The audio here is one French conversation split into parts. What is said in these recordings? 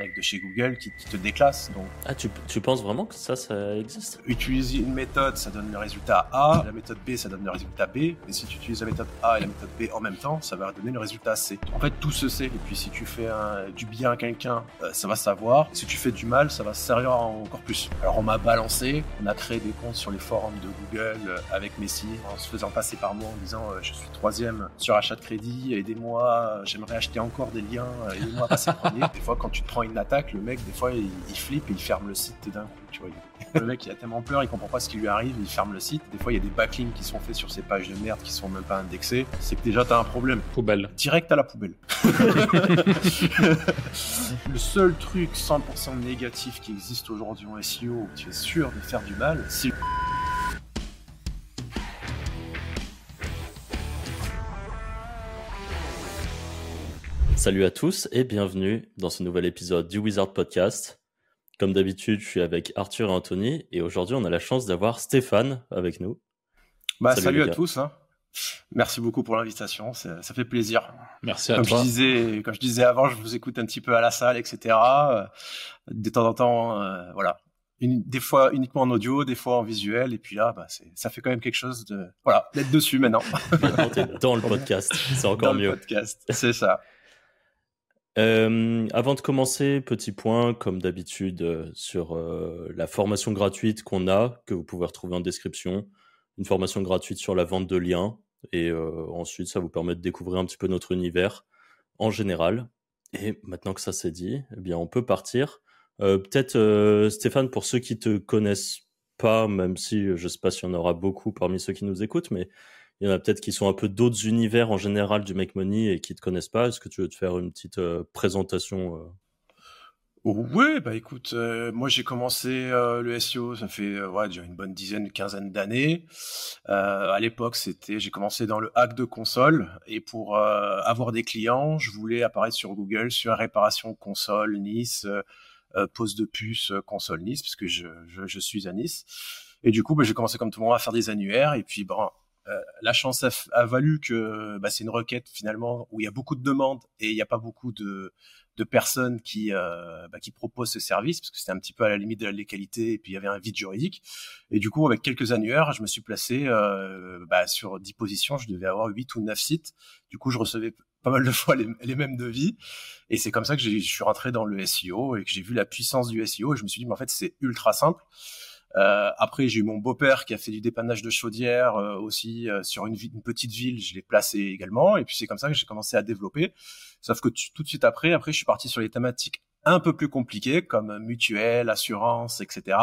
mec de chez Google qui, te déclasse. Donc, ah, tu, tu, penses vraiment que ça, ça existe? Utiliser une méthode, ça donne le résultat A, la méthode B, ça donne le résultat B, et si tu utilises la méthode A et la méthode B en même temps, ça va donner le résultat C. En fait, tout se sait, et puis si tu fais du bien à quelqu'un, euh, ça va savoir, si tu fais du mal, ça va se servir encore plus. Alors on m'a balancé, on a créé des comptes sur les forums de Google euh, avec Messi, en se faisant passer par moi en disant euh, je suis troisième sur achat de crédit, aidez-moi, j'aimerais acheter encore des liens, aidez-moi à passer premier. Des fois, quand tu te prends une attaque, le mec, des fois, il, il flippe et il ferme le site d'un coup, tu vois. Le mec, il a tellement peur, il comprend pas ce qui lui arrive, il ferme le site. Des fois, il y a des backlinks qui sont faits sur ces pages de merde qui sont même pas indexées. C'est que déjà, t'as un problème. Poubelle. Direct à la poubelle. le seul truc 100% négatif qui existe aujourd'hui en SEO où tu es sûr de faire du mal, c'est Salut à tous et bienvenue dans ce nouvel épisode du Wizard Podcast. Comme d'habitude, je suis avec Arthur et Anthony et aujourd'hui, on a la chance d'avoir Stéphane avec nous. Bah, salut, à tous. Hein. Merci beaucoup pour l'invitation, ça fait plaisir. Merci à comme toi. Je disais, comme je disais avant, je vous écoute un petit peu à la salle, etc. Euh, de temps en temps, euh, voilà. Une, des fois uniquement en audio, des fois en visuel, et puis là, bah, ça fait quand même quelque chose de, voilà, d'être dessus maintenant. dans le podcast, c'est encore dans mieux. Le podcast, c'est ça. Euh, avant de commencer, petit point, comme d'habitude, euh, sur euh, la formation gratuite qu'on a, que vous pouvez retrouver en description. Une formation gratuite sur la vente de liens. Et ensuite, ça vous permet de découvrir un petit peu notre univers en général. Et maintenant que ça c'est dit, eh bien, on peut partir. Peut-être, Stéphane, pour ceux qui te connaissent pas, même si je sais pas s'il y en aura beaucoup parmi ceux qui nous écoutent, mais il y en a peut-être qui sont un peu d'autres univers en général du Make Money et qui te connaissent pas. Est-ce que tu veux te faire une petite euh, présentation euh? Oui, bah écoute, euh, moi j'ai commencé le SEO, ça fait ouais, déjà une bonne dizaine, quinzaine d'années. à l'époque, c'était, j'ai commencé dans le hack de console et pour avoir des clients, je voulais apparaître sur Google sur réparation console Nice, pose de puce console Nice, parce que je, suis à Nice. Et du coup, bah, j'ai commencé comme tout le monde à faire des annuaires et puis bon, euh, la chance a, valu que bah, c'est une requête finalement où il y a beaucoup de demandes et il n'y a pas beaucoup de, personnes qui, euh, bah, qui proposent ce service parce que c'était un petit peu à la limite de la légalité et puis il y avait un vide juridique. Et du coup, avec quelques annuaires, je me suis placé euh, bah, sur 10 positions. Je devais avoir 8 ou 9 sites. Du coup, je recevais pas mal de fois les, les mêmes devis. Et c'est comme ça que je suis rentré dans le SEO et que j'ai vu la puissance du SEO et je me suis dit, mais en fait, c'est ultra simple. Euh, après, j'ai eu mon beau-père qui a fait du dépannage de chaudière euh, aussi euh, sur une, une, petite ville. Je l'ai placé également. Et puis c'est comme ça que j'ai commencé à développer. Sauf que tout de suite après, après, je suis parti sur les thématiques un peu plus compliquées comme mutuelle, assurance, etc.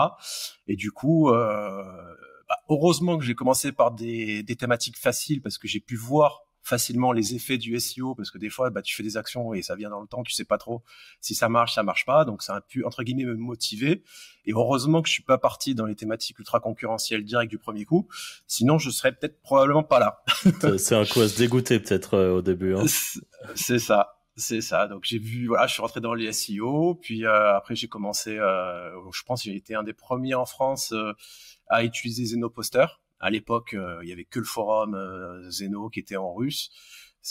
Et du coup, bah, heureusement que j'ai commencé par des, des thématiques faciles parce que j'ai pu voir facilement les effets du SEO parce que des fois bah, tu fais des actions et ça vient dans le temps tu sais pas trop si ça marche ça marche pas. Donc ça a pu entre guillemets me motiver. Et heureusement que je suis pas parti dans les thématiques ultra concurrentielles direct du premier coup. Sinon je serais peut-être probablement pas là. C'est un coup à se dégoûter peut-être euh, au début hein. c'est ça. C'est ça. Donc j'ai vu, voilà, je suis rentré dans les SEO, puis euh, après j'ai commencé, euh, je pense j'ai été un des premiers en France à utiliser Zenoposter à l'époque, euh, il y avait que le forum euh, Zeno qui était en russe.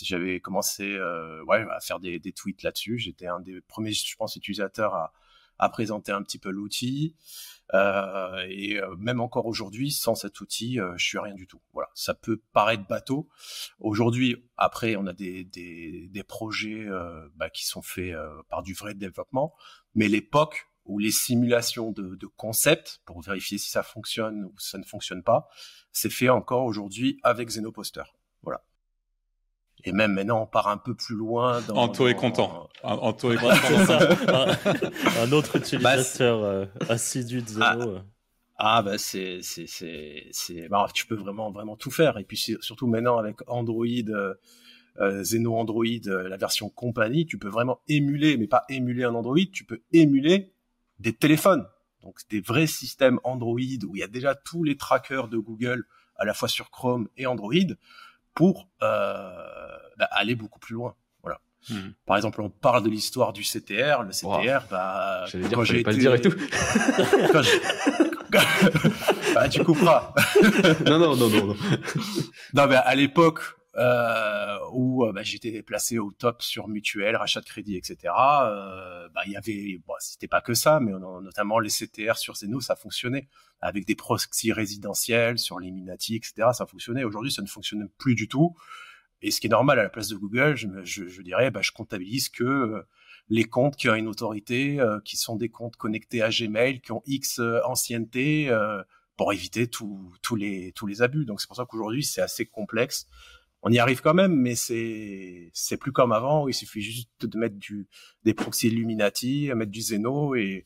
J'avais commencé euh, ouais, à faire des, des tweets là-dessus. J'étais un des premiers, je pense, utilisateurs à, à présenter un petit peu l'outil. Euh, et même encore aujourd'hui, sans cet outil, euh, je suis rien du tout. Voilà, ça peut paraître bateau. Aujourd'hui, après, on a des, des, des projets euh, bah, qui sont faits par du vrai développement, mais l'époque ou les simulations de, de concepts pour vérifier si ça fonctionne ou si ça ne fonctionne pas, c'est fait encore aujourd'hui avec Zenoposter. Voilà. Et même maintenant, on part un peu plus loin. Dans, Anto est content. Anto est content. un, autre utilisateur bah, euh, assidu de Zeno. Ah, euh. ah bah c'est c'est c'est c'est bah, tu peux vraiment vraiment tout faire et puis surtout maintenant avec Android euh, euh, Zeno Android la version compagnie tu peux vraiment émuler mais pas émuler un Android tu peux émuler des téléphones, donc des vrais systèmes Android où il y a déjà tous les trackers de Google à la fois sur Chrome et Android pour euh, bah, aller beaucoup plus loin. Voilà. Hmm. Par exemple, on parle de l'histoire du CTR. Le CTR, bah, quand j'ai pas le dire et tout. quand bah, tu couperas. non, non, non, non, non. non, mais à l'époque, euh, où bah, j'étais placé au top sur mutuelle, rachat de crédit, etc. bah il y avait, bon, c'était pas que ça, mais notamment les CTR sur Zeno, ça fonctionnait avec des proxys résidentiels sur l'Illuminati, etc. Ça fonctionnait. Aujourd'hui, ça ne fonctionne plus du tout. Et ce qui est normal à la place de Google, je, je, je dirais, bah, je comptabilise que les comptes qui ont une autorité, euh, qui sont des comptes connectés à Gmail, qui ont X euh, ancienneté, euh, pour éviter tous les, tous les abus. Donc c'est pour ça qu'aujourd'hui, c'est assez complexe. On y arrive quand même, mais c'est c'est plus comme avant il suffit juste de mettre du des proxys Illuminati, mettre du Zeno et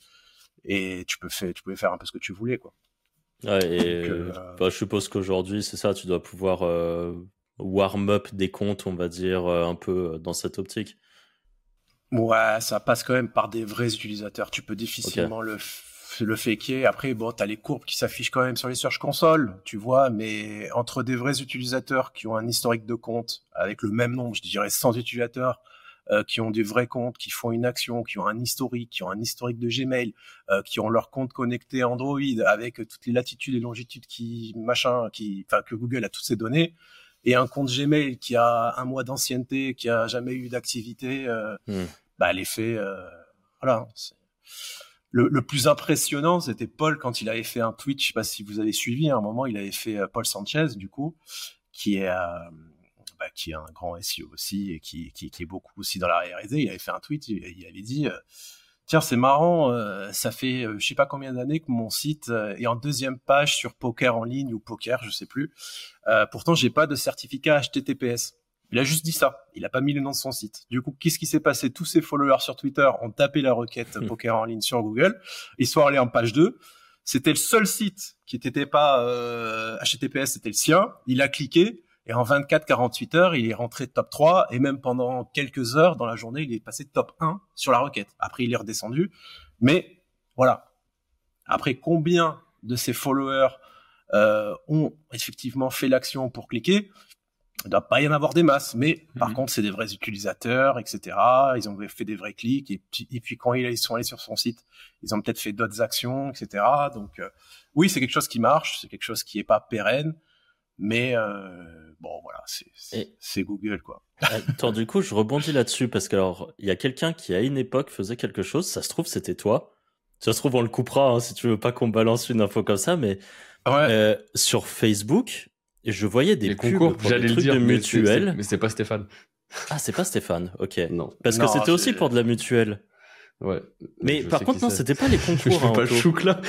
et tu peux faire tu pouvais faire un peu ce que tu voulais quoi. Ouais, et bah, je suppose qu'aujourd'hui c'est ça, tu dois pouvoir warm up des comptes, on va dire un peu dans cette optique. Ouais, ça passe quand même par des vrais utilisateurs. Tu peux difficilement le, le faker. Après, bon, t'as les courbes qui s'affichent quand même sur les Search Console, tu vois, mais entre des vrais utilisateurs qui ont un historique de compte avec le même nombre, je dirais 100 utilisateurs, euh, qui ont des vrais comptes, qui font une action, qui ont un historique, qui ont un historique de Gmail, euh, qui ont leur compte connecté Android avec toutes les latitudes et longitudes qui machin, qui, enfin que Google a toutes ces données, et un compte Gmail qui a un mois d'ancienneté, qui a jamais eu d'activité, euh, hmm. bah l'effet, euh, voilà. Le, plus impressionnant, c'était Paul quand il avait fait un tweet, je sais pas si vous avez suivi, à un moment, il avait fait euh, Paul Sanchez, du coup, qui est, euh, bah, un grand SEO aussi et qui, qui, est beaucoup aussi dans la R&D. Il avait fait un tweet, il, il avait dit, tiens, c'est marrant, euh, ça fait euh, je sais pas combien d'années que mon site euh, est en deuxième page sur poker en ligne ou poker, je sais plus. Euh, pourtant, j'ai pas de certificat HTTPS. Il a juste dit ça. Il a pas mis le nom de son site. Du coup, qu'est-ce qui s'est passé? Tous ses followers sur Twitter ont tapé la requête poker en ligne sur Google. Ils sont allés en page 2. C'était le seul site qui n'était pas HTTPS, c'était le sien. Il a cliqué. Et en 24-48 heures, il est rentré top 3 et même pendant quelques heures dans la journée, il est passé top 1 sur la requête. Après, il est redescendu. Mais voilà. Après, combien de ses followers euh, ont effectivement fait l'action pour cliquer? Il ne doit pas y en avoir des masses. Mais par mhm. contre, c'est des vrais utilisateurs, etc. Ils ont fait des vrais clics. Et puis, et puis quand ils sont allés sur son site, ils ont peut-être fait d'autres actions, etc. Donc euh, oui, c'est quelque chose qui marche. C'est quelque chose qui n'est pas pérenne. Mais euh, bon, voilà, c'est Google, quoi. Attends, du coup, je rebondis là-dessus parce que alors, il y a quelqu'un qui à une époque faisait quelque chose. Ça se trouve, c'était toi. Ça se trouve, on le coupera hein, si tu veux pas qu'on balance une info comme ça, mais euh, sur Facebook, je voyais des concours pour des trucs de mutuelle. Mais c'est pas Stéphane. Ah, c'est pas Stéphane. Ok. Non. Parce que c'était aussi pour de la mutuelle. Ouais. Mais par contre, non, c'était pas les concours. je hein, pas le chouk là.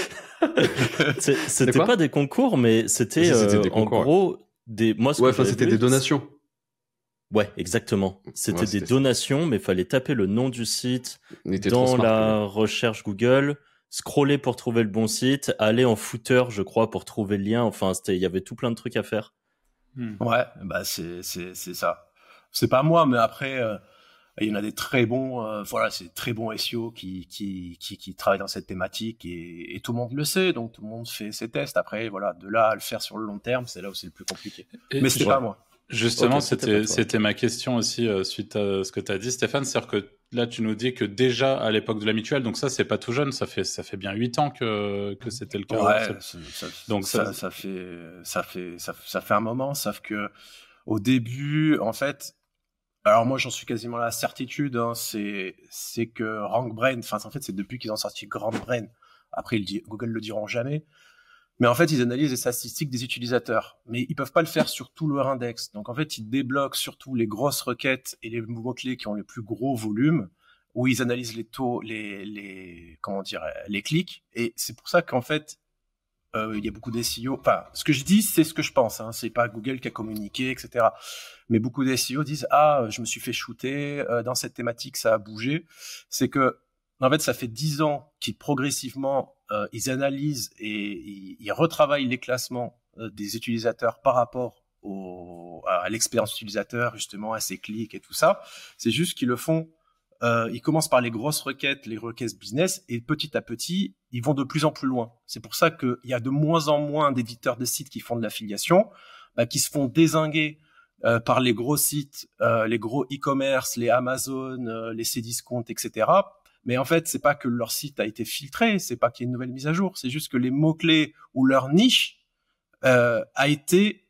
c'était pas des concours, mais c'était euh, en gros des. Moi, ouais, enfin, c'était des donations. Ouais, exactement. C'était des donations, mais fallait taper le nom du site dans la recherche Google, scroller pour trouver le bon site, aller en footer, je crois, pour trouver le lien. Enfin, c'était, il y avait tout plein de trucs à faire. Hmm. Ouais, bah c'est c'est c'est ça. C'est pas moi, mais après. Euh, il y en a des très bons, euh, voilà, c'est très bons SEO qui, qui, qui, qui, travaillent dans cette thématique et, et, tout le monde le sait, donc tout le monde fait ses tests. Après, voilà, de là à le faire sur le long terme, c'est là où c'est le plus compliqué. Mais c'est pas moi. Justement, c'était c'était ma question aussi euh, suite à ce que tu as dit, Stéphane. C'est-à-dire que là, tu nous dis que déjà à l'époque de la mutuelle, donc ça, c'est pas tout jeune, ça fait ça fait bien huit ans que que c'était le cas. Ouais, ça, donc ça, ça, fait ça fait ça, ça fait un moment, sauf que au début, en fait, alors moi j'en suis quasiment à la certitude, hein, c'est c'est que RankBrain, enfin en fait c'est depuis qu'ils ont sorti GrandBrain, après ils Google le diront jamais, mais en fait ils analysent les statistiques des utilisateurs, mais ils peuvent pas le faire sur tout leur index, donc en fait ils débloquent surtout les grosses requêtes et les mots clés qui ont le plus gros volume, où ils analysent les taux, les les comment dire les clics, et c'est pour ça qu'en fait euh, il y a beaucoup d'SEO. Enfin, ce que je dis, c'est ce que je pense. Hein. C'est pas Google qui a communiqué, etc. Mais beaucoup d'SEO disent ah, je me suis fait shooter euh, dans cette thématique, ça a bougé. C'est que en fait, ça fait dix ans qu'ils progressivement euh, ils analysent et ils, retravaillent les classements des utilisateurs par rapport au, à l'expérience utilisateur, justement, à ses clics et tout ça. C'est juste qu'ils le font euh, ils commencent par les grosses requêtes, les requêtes business, et petit à petit, ils vont de plus en plus loin. C'est pour ça qu'il y a de moins en moins d'éditeurs de sites qui font de l'affiliation, bah, qui se font désinguer euh, par les gros sites, euh, les gros e-commerce, les Amazon, euh, les Cdiscount, etc. Mais en fait, c'est pas que leur site a été filtré, c'est pas qu'il y ait une nouvelle mise à jour, c'est juste que les mots clés ou leur niche euh, a été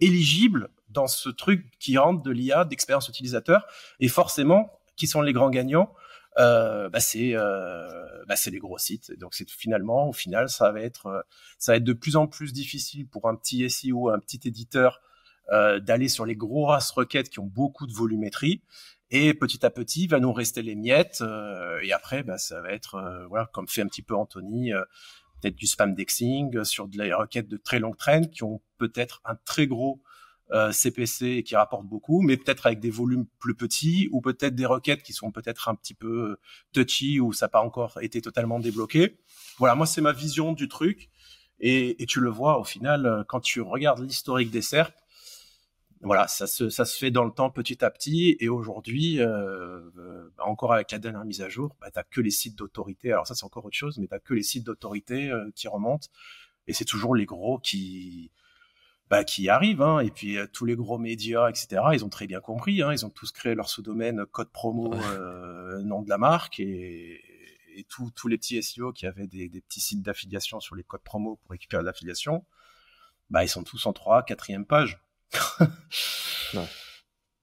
éligible dans ce truc qui rentre de l'IA, d'expérience utilisateur, et forcément, qui sont les grands gagnants euh, bah c'est euh, bah c'est les gros sites. Donc c'est finalement au final ça va être euh, ça va être de plus en plus difficile pour un petit SEO, un petit éditeur euh, d'aller sur les gros races requêtes qui ont beaucoup de volumétrie. Et petit à petit, va nous rester les miettes. Euh, et après, bah, ça va être, voilà, comme fait un petit peu Anthony, peut-être du spam dexing sur de la requêtes de très longue traîne qui ont peut-être un très gros CPC euh, qui rapporte beaucoup, mais peut-être avec des volumes plus petits ou peut-être des requêtes qui sont peut-être un petit peu euh, touchy ou ça n'a pas encore été totalement débloqué. Voilà, moi c'est ma vision du truc et, et, tu le vois au final euh, quand tu regardes l'historique des SERP. Voilà, ça se, ça se fait dans le temps petit à petit et aujourd'hui, euh, bah, encore avec la dernière mise à jour, bah, tu que les sites d'autorité. Alors ça c'est encore autre chose, mais tu que les sites d'autorité qui remontent et c'est toujours les gros qui bah, qui arrivent. Hein, et puis euh, tous les gros médias, etc. Ils ont très bien compris. Hein, ils ont tous créé leur sous-domaine code promo, euh, nom de la marque et, et tous les petits SEO qui avaient des, des petits sites d'affiliation sur les codes promo pour récupérer l'affiliation, bah ils sont tous en 3 quatrième page.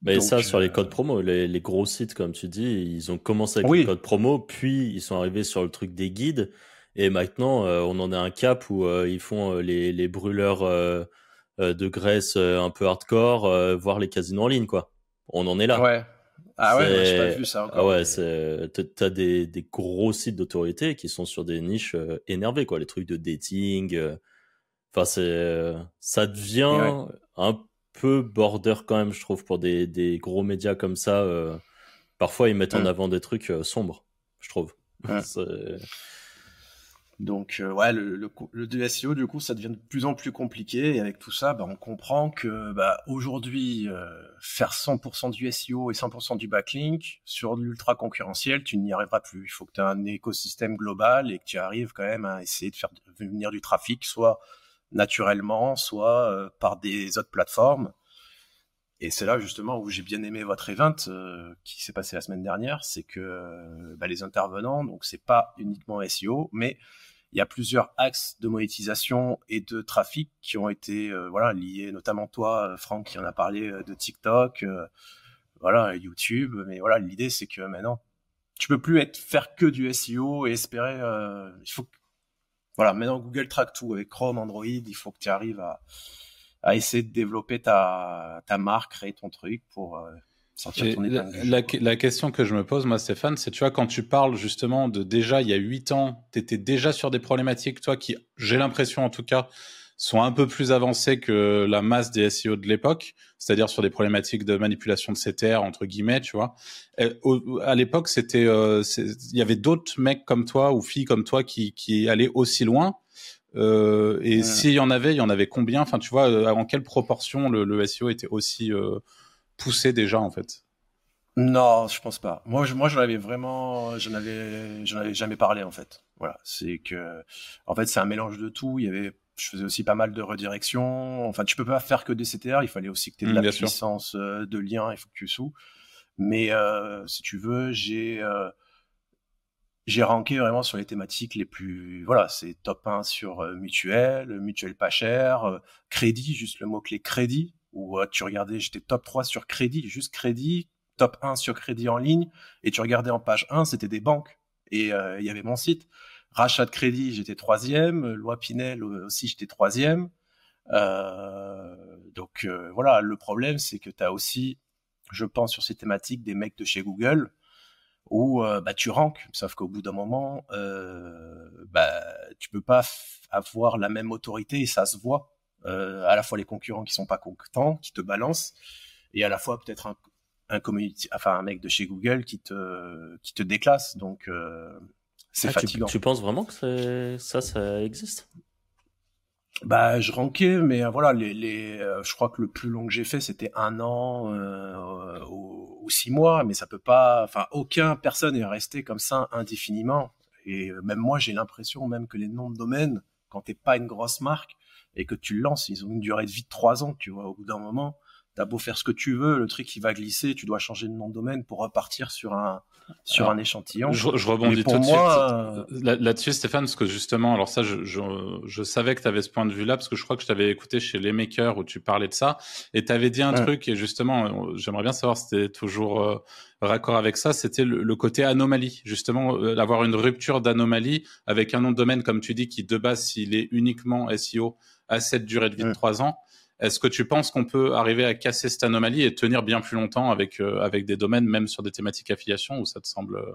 Mais ça, sur les euh, codes promo, les, les, gros sites, comme tu dis, ils ont commencé avec les codes promo, puis ils sont arrivés sur le truc des guides, et maintenant, on en a un cap où ils font les, les brûleurs euh, de euh, un peu hardcore, euh, voir les casinos en ligne, quoi. On en est là. Ouais. Ah ouais, j'ai pas vu ça encore. Ah ouais, c'est t'as des, des gros sites d'autorité qui sont sur des niches énervées quoi, les trucs de dating. Enfin c'est ça devient un peu border quand même, je trouve, pour des, des gros médias comme ça. parfois ils mettent en avant des trucs sombres, je trouve. Donc euh, ouais, le, le, le SEO du coup ça devient de plus en plus compliqué et avec tout ça, bah, on comprend que bah, aujourd'hui euh, faire 100% du SEO et 100% du backlink sur de l'ultra concurrentiel, tu n'y arriveras plus. Il faut que tu aies un écosystème global et que tu arrives quand même à essayer de faire venir du trafic, soit naturellement, soit euh, par des autres plateformes. Et c'est là justement où j'ai bien aimé votre event qui s'est passé la semaine dernière, c'est que bah, les intervenants, donc c'est pas uniquement SEO, mais il y a plusieurs axes de monétisation et de trafic qui ont été euh, voilà liés, notamment toi, euh, Franck, qui en a parlé euh, de TikTok, voilà YouTube. Mais voilà, l'idée c'est que maintenant, tu peux plus être faire que du SEO et espérer. il faut voilà, maintenant Google track tout avec Chrome, Android. Il faut que tu arrives à, à essayer de développer ta, ta marque, créer ton truc pour la, question que je me pose, moi, Stéphane, c'est, tu vois, quand tu parles justement de déjà, il y a huit ans, tu étais déjà sur des problématiques, toi, qui, j'ai l'impression en tout cas, sont un peu plus avancées que la masse des SEO de l'époque, c'est-à-dire sur des problématiques de manipulation de CTR, entre guillemets, tu vois. à l'époque, c'était, euh, il y avait d'autres mecs comme toi ou filles comme toi qui, qui allaient aussi loin. Euh, et s'il y en avait, il y en avait combien? Enfin, tu vois, euh, en quelle proportion le, le SEO était aussi poussé déjà en fait? Non, je pense pas. Moi, je, moi, j'en avais vraiment, j'en avais, j'en avais jamais parlé en fait. Voilà, c'est que, en fait, c'est un mélange de tout. Il y avait, je faisais aussi pas mal de redirections. Enfin, tu peux pas faire que des CTR. Il fallait aussi que tu aies de mmh, la puissance euh, de lien. Il faut que tu sous. Mais euh, si tu veux, j'ai euh, j'ai ranké vraiment sur les thématiques les plus voilà c'est top 1 sur mutuel mutuel pas cher crédit juste le mot clé crédit où euh, tu regardais, j'étais top 3 sur crédit, juste crédit, top 1 sur crédit en ligne, et tu regardais en page 1, c'était des banques, et euh, il y avait mon site. Rachat de crédit, j'étais troisième, loi Pinel aussi, j'étais troisième. Euh, donc voilà, le problème, c'est que tu as aussi, je pense, sur ces thématiques, des mecs de chez Google, où bah, tu ranks, sauf qu'au bout d'un moment, euh, bah, tu peux pas avoir la même autorité et ça se voit. Euh, à la fois les concurrents qui sont pas contents, qui te balancent, et à la fois peut-être un, un enfin un mec de chez Google qui te qui te déclasse. Donc euh, c'est ah, fatigant. Tu, penses vraiment que ça, ça existe? Bah, je rankais, mais euh, voilà, les, les je crois que le plus long que j'ai fait, c'était un an euh, ou, six mois, mais ça peut pas, enfin, aucun personne est resté comme ça indéfiniment. Et même moi, j'ai l'impression même que les noms de domaine, quand t'es pas une grosse marque, et que tu lances, ils ont une durée de vie de trois ans, tu vois. Au bout d'un moment, T'as beau faire ce que tu veux, le truc il va glisser, tu dois changer de nom de domaine pour repartir sur un sur un échantillon. Je, rebondis tout de suite euh, là-dessus, Stéphane, parce que justement, alors ça, je, je, je savais que tu avais ce point de vue-là, parce que je crois que je t'avais écouté chez Les Makers où tu parlais de ça, et tu avais dit un truc, et justement, euh, j'aimerais bien savoir si c'était toujours euh, raccord avec ça, c'était le, côté anomalie, justement, d'avoir une rupture d'anomalie avec un nom de domaine, comme tu dis, qui de base, s'il est uniquement SEO, a cette durée de vie de trois ans. Est-ce que tu penses qu'on peut arriver à casser cette anomalie et tenir bien plus longtemps avec, euh, avec des domaines, même sur des thématiques affiliation, ou ça te semble euh,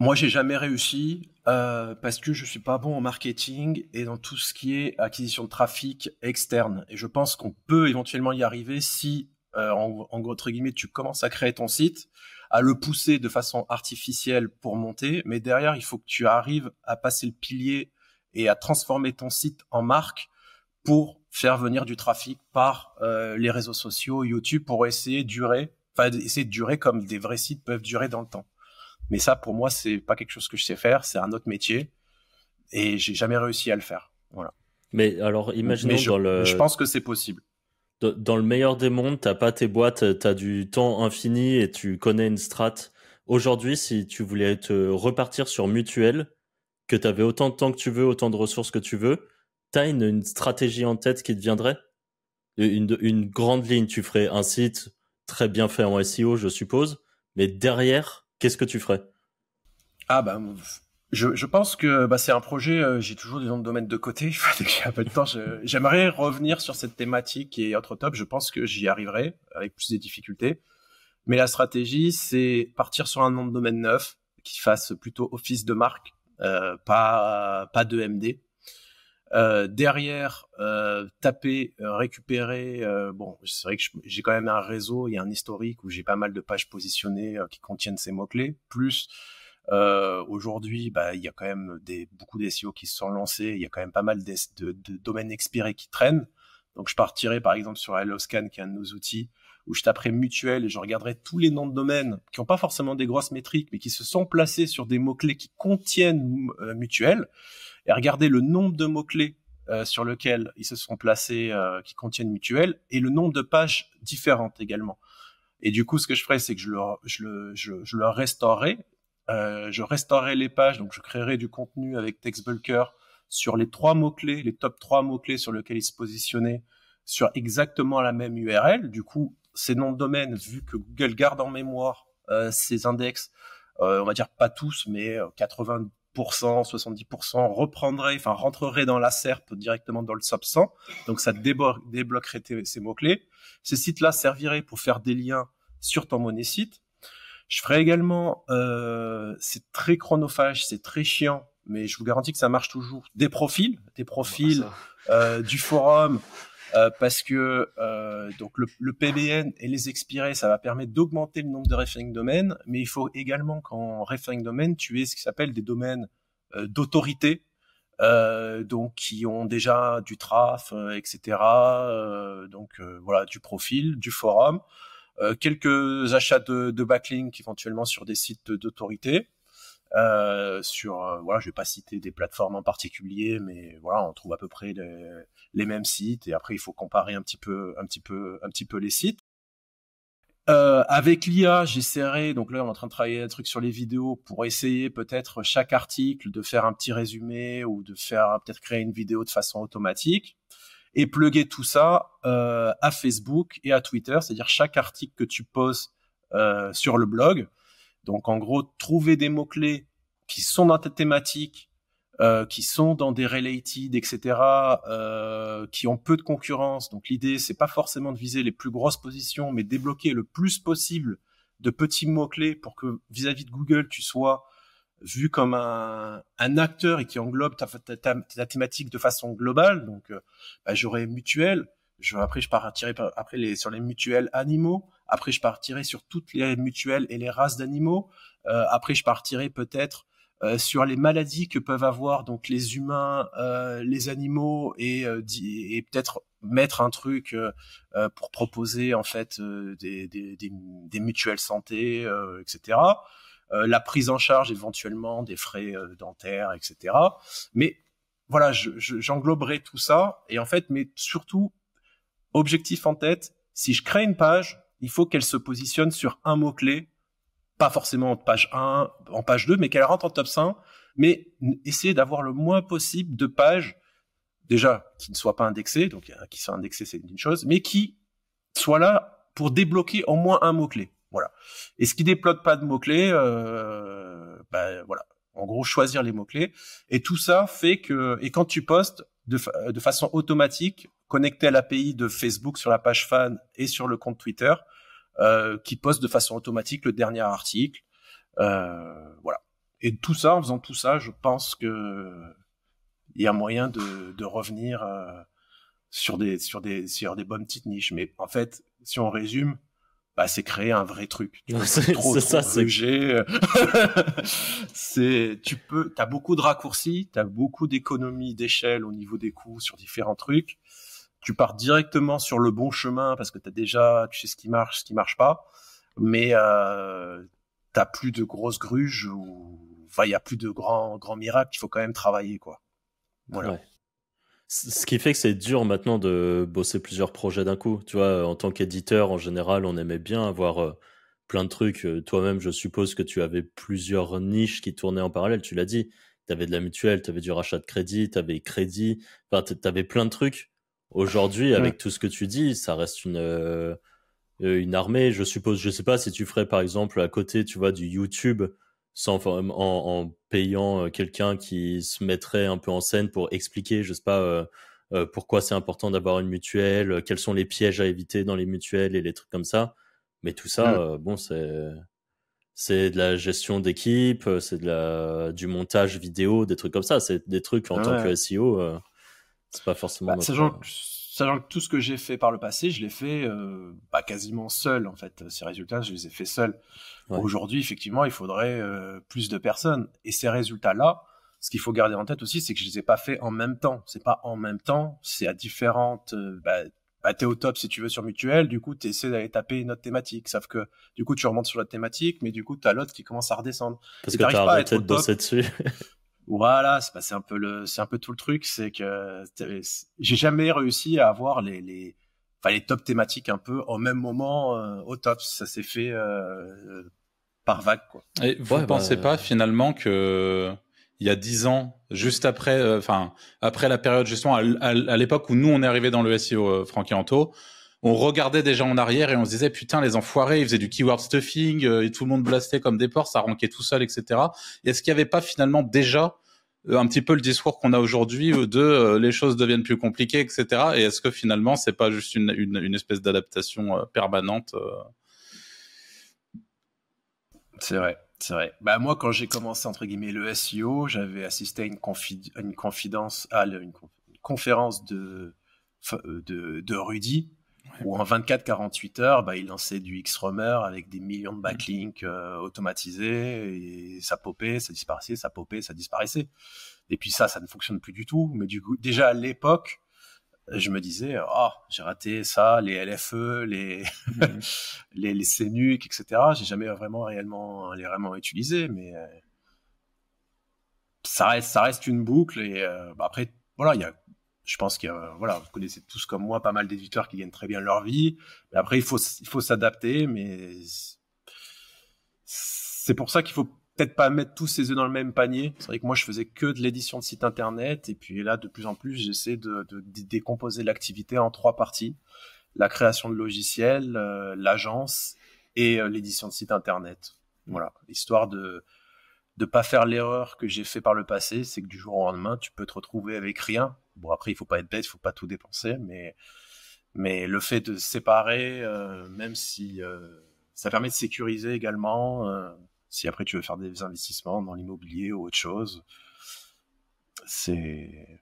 moi, j'ai jamais réussi euh, parce que je suis pas bon en marketing et dans tout ce qui est acquisition de trafic externe. Et je pense qu'on peut éventuellement y arriver si, en, en entre guillemets, tu commences à créer ton site, à le pousser de façon artificielle pour monter, mais derrière, il faut que tu arrives à passer le pilier et à transformer ton site en marque pour faire venir du trafic par euh, les réseaux sociaux, YouTube, pour essayer de durer, enfin essayer de durer comme des vrais sites peuvent durer dans le temps. Mais ça, pour moi, c'est pas quelque chose que je sais faire, c'est un autre métier, et j'ai jamais réussi à le faire. Voilà. Mais alors, imaginons je, dans le. Je pense que c'est possible. Dans le meilleur des mondes, t'as pas tes boîtes, t'as du temps infini et tu connais une strat. Aujourd'hui, si tu voulais te repartir sur mutuel, que tu avais autant de temps que tu veux, autant de ressources que tu veux, t'as une, stratégie en tête qui te viendrait? Une, une grande ligne, tu ferais un site très bien fait en SEO, je suppose, mais derrière, qu'est-ce que tu ferais? Ah bah, je, je pense que bah, c'est un projet, euh, j'ai toujours des noms de domaine de côté, un peu de temps, j'aimerais revenir sur cette thématique et autre top, je pense que j'y arriverai avec plus de difficultés. Mais la stratégie, c'est partir sur un nom de domaine neuf qui fasse plutôt office de marque, euh, pas, pas de MD, euh, derrière, euh, taper, euh, récupérer. bon, c'est vrai que j'ai quand même un réseau, a un historique où j'ai pas mal de pages positionnées qui contiennent ces mots clés. Plus aujourd'hui, bah, il y a quand même des, beaucoup d'SEO qui se sont lancés. Il y a quand même pas mal de, de, de, domaines expirés qui traînent. Donc, je partirai par exemple sur HelloScan, qui est un de nos outils, où je taperai mutuel et je regarderai tous les noms de domaines qui n'ont pas forcément des grosses métriques, mais qui se sont placés sur des mots clés qui contiennent mutuel et regarder le nombre de mots-clés euh, sur lesquels ils se sont placés euh, qui contiennent mutuel et le nombre de pages différentes également. Et du coup, ce que je ferai, c'est que je le, je le, je, le restaurerai. Euh, je restaurerai les pages, donc je créerai du contenu avec TextBulker sur les trois mots-clés, les top trois mots-clés sur lesquels ils se positionnaient sur exactement la même URL. Du coup, ces noms de domaine, vu que Google garde en mémoire euh, ces index, euh, on va dire pas tous, mais 80 70% reprendrait, enfin rentrerait dans la SERP directement dans le SOP 100. Donc ça débloquerait ces mots-clés. Ces sites-là serviraient pour faire des liens sur ton monnaie site. Je ferai également, euh, c'est très chronophage, c'est très chiant, mais je vous garantis que ça marche toujours. Des profils, des profils euh, du forum, euh, parce que euh, donc le, le, PBN et les expirés, ça va permettre d'augmenter le nombre de referring domaines, mais il faut également qu'en referring domaine, tu aies ce qui s'appelle des domaines euh, d'autorité, euh, donc qui ont déjà du traf, etc. donc voilà, du profil, du forum, quelques achats de, de backlinks éventuellement sur des sites d'autorité. Euh, sur euh, voilà je vais pas citer des plateformes en particulier mais voilà on trouve à peu près les, mêmes sites et après il faut comparer un petit peu un petit peu un petit peu les sites. Euh, avec l'IA, j'essaierai, donc là on est en train de travailler un truc sur les vidéos pour essayer peut-être chaque article de faire un petit résumé ou de faire peut-être créer une vidéo de façon automatique et plugger tout ça euh, à Facebook et à Twitter, c'est-à-dire chaque article que tu poses euh, sur le blog, donc en gros, trouver des mots-clés qui sont dans ta thématique, euh, qui sont dans des related, etc., euh, qui ont peu de concurrence. Donc l'idée, c'est pas forcément de viser les plus grosses positions, mais débloquer le plus possible de petits mots-clés pour que vis-à-vis de Google, tu sois vu comme un, un acteur et qui englobe ta, ta, ta, thématique de façon globale. Donc euh, bah, j'aurais mutuel, je, après je partirai après les, sur les mutuelles animaux, après, je partirai sur toutes les mutuelles et les races d'animaux. Euh, après, je partirai peut-être euh, sur les maladies que peuvent avoir donc les humains, euh, les animaux et, et peut-être mettre un truc pour proposer en fait des, des, des, des mutuelles santé, etc. la prise en charge éventuellement des frais dentaires, etc. Mais voilà, j'engloberai je, tout ça et en fait, mais surtout objectif en tête, si je crée une page, il faut qu'elle se positionne sur un mot-clé, pas forcément en page 1, en page 2, mais qu'elle rentre en top 5, mais essayer d'avoir le moins possible de pages, déjà, qui ne soient pas indexées, donc euh, qui soient indexées, c'est une chose, mais qui soient là pour débloquer au moins un mot-clé. Voilà. Et ce qui débloque pas de mots-clés, euh, ben voilà. En gros, choisir les mots-clés. Et tout ça fait que, et quand tu postes de, de façon automatique, connecté à l'API de Facebook sur la page fan et sur le compte Twitter, qui poste de façon automatique le dernier article. Euh, voilà. Et tout ça, en faisant tout ça, je pense que il y a moyen de, de revenir euh, sur des sur des sur des bonnes petites niches. Mais en fait, si on résume, bah, c'est créer un vrai truc. C'est trop, ça, c'est c'est tu peux, t'as beaucoup de raccourcis, t'as beaucoup d'économies d'échelle au niveau des coûts sur différents trucs. Tu pars directement sur le bon chemin parce que t'as déjà, tu sais ce qui marche, ce qui marche pas, mais euh, t'as plus de grosses gruges ou, enfin, il y a plus de grands grands miracles. Il faut quand même travailler, quoi. Voilà. Ce qui fait que c'est dur maintenant de bosser plusieurs projets d'un coup. Tu vois, en tant qu'éditeur, en général, on aimait bien avoir euh, plein de trucs. Euh, toi-même, je suppose que tu avais plusieurs niches qui tournaient en parallèle. Tu l'as dit. Tu avais de la mutuelle, tu avais du rachat de crédit, tu avais crédit. Enfin, tu avais plein de trucs. Aujourd'hui, avec tout ce que tu dis, ça reste une, euh, une armée. Je suppose, je sais pas si tu ferais par exemple à côté, tu vois, du YouTube sans en, en payant euh, quelqu'un qui se mettrait un peu en scène pour expliquer, je sais pas, euh, euh, pourquoi c'est important d'avoir une mutuelle, quels sont les pièges à éviter dans les mutuelles et les trucs comme ça. Mais tout ça, bon, c'est c'est de la gestion d'équipe, c'est de la du montage vidéo, des trucs comme ça. C'est des trucs en tant que SEO, c'est pas forcément. Bah, sachant que tout ce que j'ai fait par le passé, je l'ai fait euh, bah, quasiment seul en fait. Ces résultats, je les ai fait seul. Aujourd'hui, effectivement, il faudrait euh, plus de personnes. Et ces résultats-là, ce qu'il faut garder en tête aussi, c'est que je les ai pas fait en même temps. C'est pas en même temps, c'est à différentes. Euh, bah, bah, t'es au top si tu veux sur mutuelle, du coup tu essaies d'aller taper une autre thématique, sauf que du coup tu remontes sur la thématique, mais du coup t'as l'autre qui commence à redescendre. Parce que t'as arrêté de bosser dessus. Voilà, c'est un peu le, c'est un peu tout le truc, c'est que j'ai jamais réussi à avoir les, les, enfin les top thématiques un peu au même moment euh, au top. Ça s'est fait euh, par vague, quoi. Et vous ne pensez bah, pas finalement que il y a dix ans, juste après, euh, enfin après la période justement à, l'époque où nous on est arrivé dans le SEO, Franck et Anto, on regardait déjà en arrière et on se disait putain les enfoirés ils faisaient du keyword stuffing et tout le monde blastait comme des porcs ça ranquait tout seul etc est-ce qu'il n'y avait pas finalement déjà euh, un petit peu le discours qu'on a aujourd'hui de euh, les choses deviennent plus compliquées, etc. Et est-ce que finalement c'est pas juste une, une, espèce d'adaptation euh, permanente C'est vrai, c'est vrai. Bah moi quand j'ai commencé entre guillemets le SEO, j'avais assisté à une, une confidence, à une, conférence de, de, de Rudy où en 24-48 heures, bah, il lançait du X-Romer avec des millions de mm. backlinks euh, automatisés et ça popait, ça disparaissait, ça popait, ça disparaissait. Et puis ça, ça ne fonctionne plus du tout. Mais du coup, déjà à l'époque, je me disais, oh, j'ai raté ça, les LFE, les, mm. les, les CNUC, etc. J'ai jamais vraiment réellement, les vraiment utilisé, mais euh, ça reste, ça reste une boucle. Et euh, bah, après, voilà, il y a je pense que voilà, vous connaissez tous comme moi pas mal d'éditeurs qui gagnent très bien leur vie. Mais après, il faut il faut s'adapter, mais c'est pour ça qu'il faut peut-être pas mettre tous ses œufs dans le même panier. C'est vrai que moi, je faisais que de l'édition de site internet, et puis là, de plus en plus, j'essaie de, de, décomposer l'activité en trois parties la création de logiciels, euh, l'agence et euh, l'édition de site internet. Voilà, histoire de de pas faire l'erreur que j'ai fait par le passé, c'est que du jour au lendemain, tu peux te retrouver avec rien Bon, après, il faut pas être bête, il faut pas tout dépenser, mais, mais le fait de séparer, euh, même si euh, ça permet de sécuriser également, euh, si après tu veux faire des investissements dans l'immobilier ou autre chose, c'est.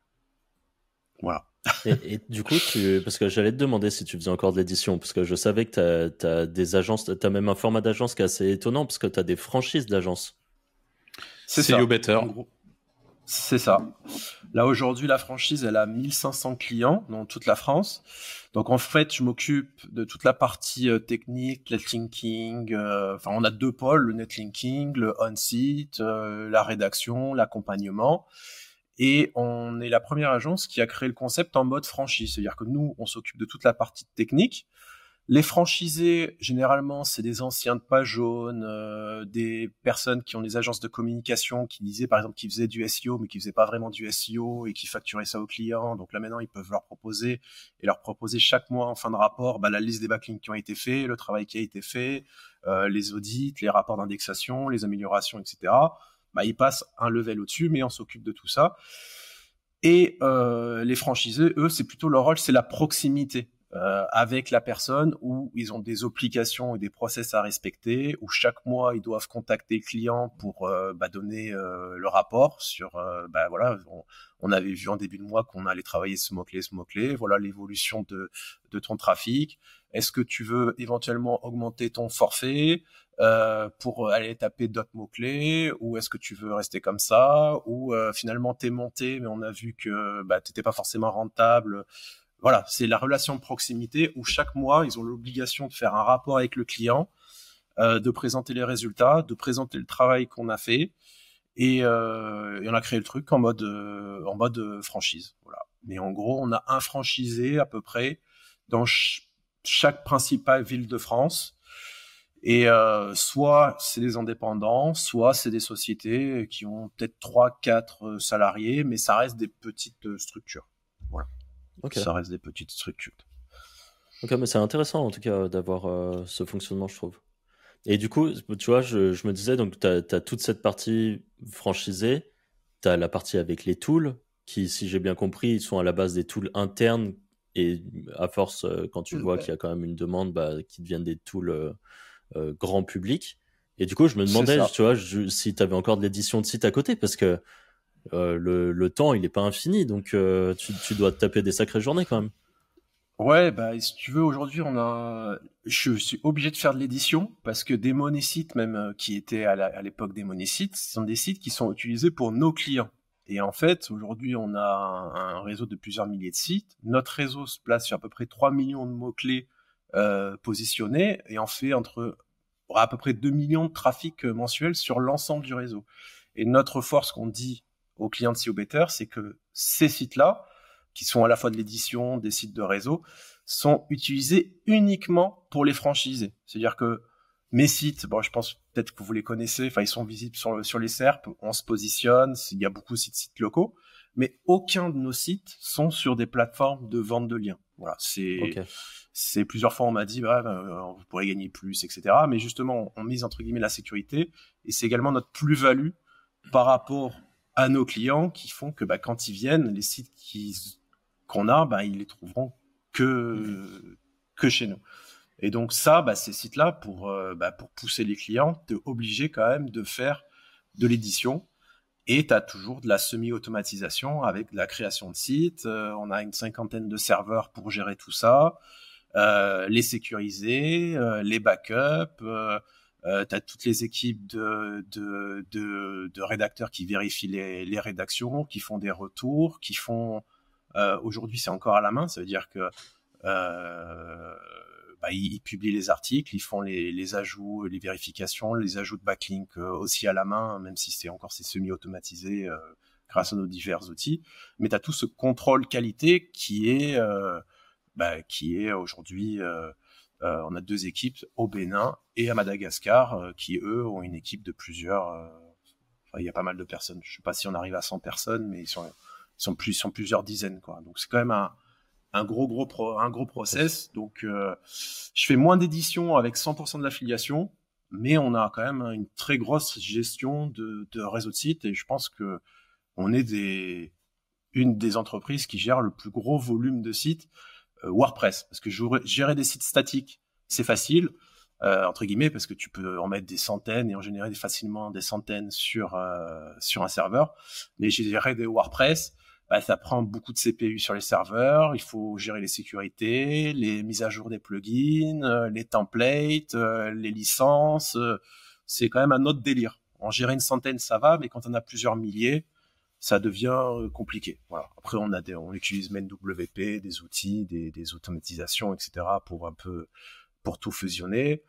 Voilà. et, du coup, tu, parce que j'allais te demander si tu faisais encore de l'édition, parce que je savais que tu as, des agences, tu as même un format d'agence qui est assez étonnant, parce que tu as des franchises d'agence. C'est ça. Better. C'est ça. Là aujourd'hui, la franchise, elle a 1500 clients dans toute la France. Donc en fait, je m'occupe de toute la partie euh, technique, netlinking. Euh, enfin, on a deux pôles le netlinking, le on-site, euh, la rédaction, l'accompagnement. Et on est la première agence qui a créé le concept en mode franchise, c'est-à-dire que nous, on s'occupe de toute la partie technique, Les franchisés, généralement, c'est des anciens de page jaune, euh, des personnes qui ont des agences de communication qui disaient, par exemple, qu'ils faisaient du SEO, mais qui faisaient pas vraiment du SEO et qui facturaient ça aux clients. Donc là, maintenant, ils peuvent leur proposer et leur proposer chaque mois en fin de rapport bah, la liste des backlinks qui ont été faits, le travail qui a été fait, euh, les audits, les rapports d'indexation, les améliorations, etc. Bah, ils passent un level au-dessus, mais on s'occupe de tout ça. Et euh, les franchisés, eux, c'est plutôt leur rôle, c'est la proximité euh, avec la personne où ils ont des obligations et des process à respecter, où chaque mois ils doivent contacter le client pour euh, bah, donner euh, le rapport sur, euh, bah, voilà, on, avait vu en début de mois qu'on allait travailler ce mot-clé, ce mot-clé, voilà l'évolution de, de ton trafic. Est-ce que tu veux éventuellement augmenter ton forfait euh, pour aller taper d'autres mots-clés ou est-ce que tu veux rester comme ça ou finalement t'es monté mais on a vu que bah, t'étais pas forcément rentable voilà, c'est la relation de proximité où chaque mois, ils ont l'obligation de faire un rapport avec le client, euh, de présenter les résultats, de présenter le travail qu'on a fait. Et, euh, on a créé le truc en mode, euh, en mode franchise. Voilà. Mais en gros, on a un franchisé à peu près dans chaque principale ville de France. Et soit c'est des indépendants, soit c'est des sociétés qui ont peut-être trois, quatre salariés, mais ça reste des petites structures. Ça reste des petites structures. Ok, mais c'est intéressant en tout cas d'avoir euh, ce fonctionnement, je trouve. Et du coup, tu vois, je, je me disais, donc tu as, toute cette partie franchisée, tu as la partie avec les tools, qui, si j'ai bien compris, ils sont à la base des tools internes, et à force, euh, quand tu vois qu'il y a quand même une demande, bah, qui deviennent des tools euh, grand public. Et du coup, je me demandais, tu vois, si tu avais encore de l'édition de site à côté, parce que euh, le, temps, il n'est pas infini, donc euh, tu, dois te taper des sacrées journées quand même. Ouais, bah si tu veux, aujourd'hui, on a, je suis obligé de faire de l'édition parce que des monésites, même euh, qui étaient à l'époque des monésites, ce sont des sites qui sont utilisés pour nos clients. Et en fait, aujourd'hui, on a un, réseau de plusieurs milliers de sites. Notre réseau se place sur à peu près 3 millions de mots-clés positionnés et en fait entre à peu près 2 millions de trafics mensuels sur l'ensemble du réseau. Et notre force qu'on dit aux clients de SEO Better, c'est que ces sites-là, qui sont à la fois de l'édition, des sites de réseau, sont utilisés uniquement pour les franchisés. C'est-à-dire que mes sites, bon, je pense peut-être que vous les connaissez, enfin, ils sont visibles sur, sur les SERP, on se positionne, il y a beaucoup de sites, locaux, mais aucun de nos sites sont sur des plateformes de vente de liens. Voilà, c'est, c'est plusieurs fois on m'a dit, bah, vous pourrez gagner plus, etc. Mais justement, on mise entre guillemets la sécurité et c'est également notre plus-value par rapport à nos clients qui font que bah, quand ils viennent, les sites qu'on a, bah, ils les trouveront que, que chez nous. Et donc ça, bah, ces sites-là, pour, euh, bah, pour pousser les clients, tu es obligé quand même de faire de l'édition. Et tu as toujours de la semi-automatisation avec de la création de sites. Euh, on a une cinquantaine de serveurs pour gérer tout ça, euh, les sécuriser, les backups. Euh, tu as toutes les équipes de, de, de, de rédacteurs qui vérifient les, les, rédactions, qui font des retours, qui font... Euh, Aujourd'hui, c'est encore à la main, ça veut dire que euh, bah, ils, publient les articles, ils font les, les, ajouts, les vérifications, les ajouts de backlink euh, aussi à la main, même si c'est encore c'est semi-automatisé euh, grâce à nos divers outils. Mais tu as tout ce contrôle qualité qui est, euh, bah, qui est aujourd'hui on a deux équipes au Bénin et à Madagascar euh, qui, eux, ont une équipe de plusieurs... Euh, il y a pas mal de personnes. Je sais pas si on arrive à 100 personnes, mais ils sont, sont, plus, sont plusieurs dizaines. Quoi. Donc c'est quand même un, un gros gros pro, un gros process. Donc je fais moins d'éditions avec 100% de l'affiliation, mais on a quand même une très grosse gestion de, de réseau de sites et je pense que on est des une des entreprises qui gère le plus gros volume de sites. Euh, WordPress, parce que gérer des sites statiques, c'est facile, euh, entre guillemets, parce que tu peux en mettre des centaines et en générer facilement des centaines sur euh, sur un serveur. Mais gérer des WordPress, bah, ça prend beaucoup de CPU sur les serveurs. Il faut gérer les sécurités, les mises à jour des plugins, les templates, les licences. c'est quand même un autre délire. En gérer une centaine, ça va, mais quand on a plusieurs milliers, ça devient euh, compliqué. Voilà. Après, on a des, on utilise MenWP, des outils, des, des automatisations, etc. pour un peu, pour tout fusionner.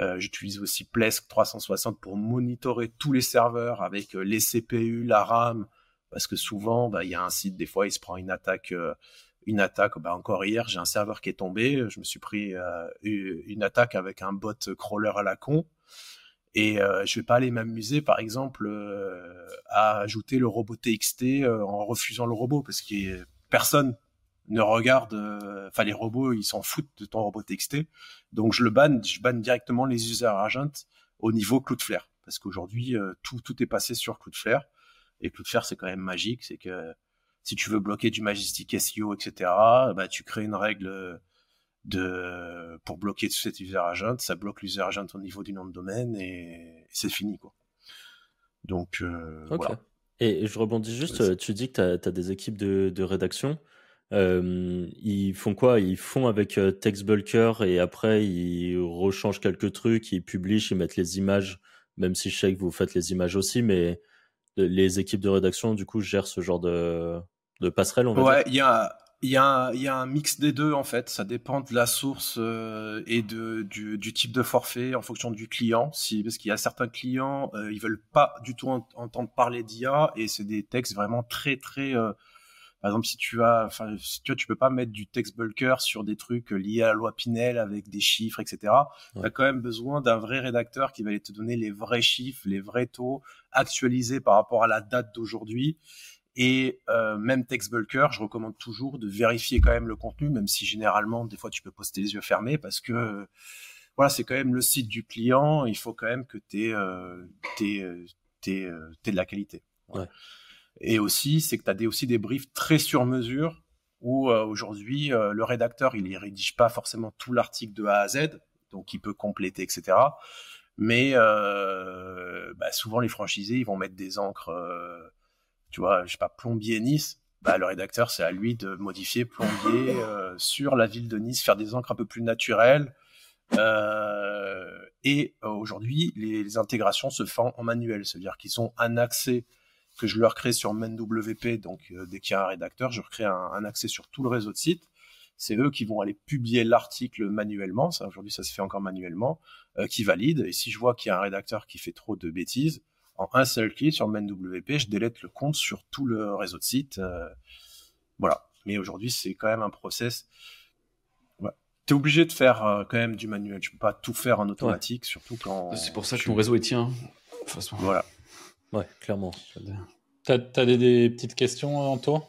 Euh, J'utilise aussi Plesk 360 pour monitorer tous les serveurs avec euh, les CPU, la RAM, parce que souvent, bah, il y a un site, des fois, il se prend une attaque, euh, une attaque. Bah, encore hier, j'ai un serveur qui est tombé. Je me suis pris une attaque avec un bot crawler à la con. Et euh, je vais pas aller m'amuser, par exemple, euh, à ajouter le robot TXT en refusant le robot, parce que personne ne regarde. Enfin, les robots, ils s'en foutent de ton robot TXT. Donc, je le banne. Je banne directement les user agents au niveau Cloudflare, parce qu'aujourd'hui, tout tout est passé sur Cloudflare. Et Cloudflare, c'est quand même magique, c'est que si tu veux bloquer du Majestic SEO, etc., bah, tu crées une règle de, pour bloquer tout cet user agent, ça bloque l'user agent au niveau du nom de domaine et, c'est fini, quoi. Donc, euh, voilà. Et, je rebondis juste, tu dis que tu as, des équipes de, rédaction. Euh, ils font quoi? Ils font avec euh, TextBulker et après ils rechangent quelques trucs, ils publient, ils mettent les images, même si je sais que vous faites les images aussi, mais les équipes de rédaction du coup gèrent ce genre de, de passerelle, on va ouais, il y a, y, a, y a un mix des deux en fait. Ça dépend de la source euh, et de, du, du, type de forfait en fonction du client. Si, parce qu'il y a certains clients, euh, ils veulent pas du tout entendre parler d'IA et c'est des textes vraiment très très. Euh, par exemple, si tu as, enfin, si tu vois, tu peux pas mettre du text bulker sur des trucs liés à la loi Pinel avec des chiffres, etc. Tu as quand même besoin d'un vrai rédacteur qui va aller te donner les vrais chiffres, les vrais taux actualisés par rapport à la date d'aujourd'hui. Et euh, même TextBulker, je recommande toujours de vérifier quand même le contenu, même si généralement, des fois, tu peux poster les yeux fermés parce que voilà, c'est quand même le site du client. Il faut quand même que tu aies, euh, euh, de la qualité. Et aussi, c'est que tu as des, aussi des briefs très sur mesure où aujourd'hui, le rédacteur, il ne rédige pas forcément tout l'article de A à Z, donc il peut compléter, etc. Mais bah, souvent, les franchisés, ils vont mettre des encres tu vois, je sais pas, plombier Nice, bah, le rédacteur, c'est à lui de modifier plombier euh, sur la ville de Nice, faire des encres un peu plus naturelles. Euh, et euh, aujourd'hui, les, intégrations se font en manuel, c'est-à-dire qu'ils ont un accès que je leur crée sur MenWP, donc dès qu'il y a un rédacteur, je recrée un, un, accès sur tout le réseau de sites. C'est eux qui vont aller publier l'article manuellement, aujourd'hui ça se fait encore manuellement, qui valide. Et si je vois qu'il y a un rédacteur qui fait trop de bêtises, en un seul clic sur MenWP, je délète le compte sur tout le réseau de sites. Euh, voilà. Mais aujourd'hui, c'est quand même un process. Tu es obligé de faire euh, quand même du manuel. Tu peux pas tout faire en automatique, surtout quand. C'est pour ça que ton réseau est tien. De toute façon. Voilà. Ouais, clairement. T'as as des, petites questions, Anto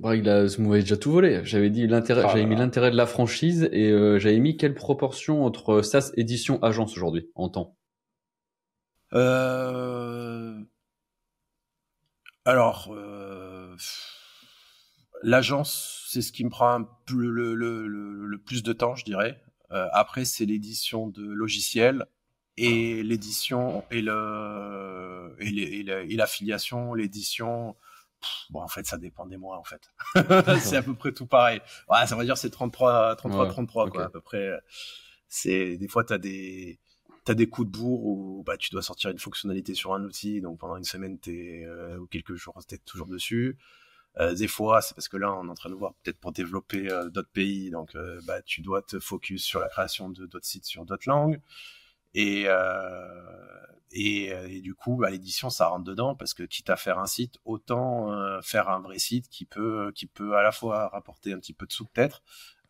bah, il a déjà tout volé. J'avais dit l'intérêt, ah j'avais mis l'intérêt de la franchise et euh, j'avais mis quelle proportion entre SaaS édition agence aujourd'hui en temps? Euh... Alors, euh... l'agence, c'est ce qui me prend le, le, le, le, plus de temps, je dirais. Euh, après, c'est l'édition de logiciels et l'édition et le et l'affiliation, l'édition. Bon, en fait, ça dépend des mois, en fait. c'est à peu près tout pareil. Ouais, ça va dire c'est 33, 33, 33, quoi, à peu près. C'est, des fois, t'as des, t'as des coups de bourre où bah, tu dois sortir une fonctionnalité sur un outil, donc pendant une semaine t'es, euh, ou quelques jours, t'es toujours dessus. Euh, des fois, c'est parce que là, on est en train de voir peut-être pour développer euh, d'autres pays, donc euh, bah, tu dois te focus sur la création de d'autres sites sur d'autres langues. Et, et, et, du coup, bah, l'édition, ça rentre dedans parce que quitte à faire un site, autant faire un vrai site qui peut, qui peut à la fois rapporter un petit peu de sous peut-être,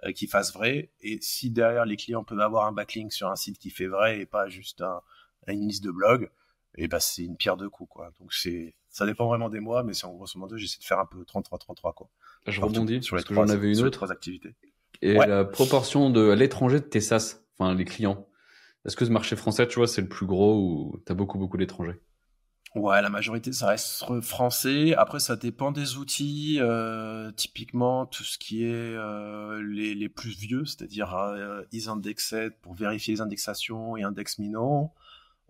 euh, qui fasse vrai. Et si derrière les clients peuvent avoir un backlink sur un site qui fait vrai et pas juste un, une liste de blog, et ben c'est une pierre deux coups quoi. Donc c'est ça dépend vraiment des mois, mais c'est en grosso modo j'essaie de faire un peu 33-33 quoi. Je rebondis sur les trois, j'en avais une autre. trois activités. Et la proportion de l'étranger de tes SaaS, enfin les clients. Est-ce que ce marché français, tu vois, c'est le plus gros ou t'as beaucoup beaucoup d'étrangers? Ouais, la majorité, ça reste français. Après, ça dépend des outils. Euh, typiquement, tout ce qui est euh, les, les, plus vieux, c'est-à-dire euh, isIndexed pour vérifier les indexations et index minot.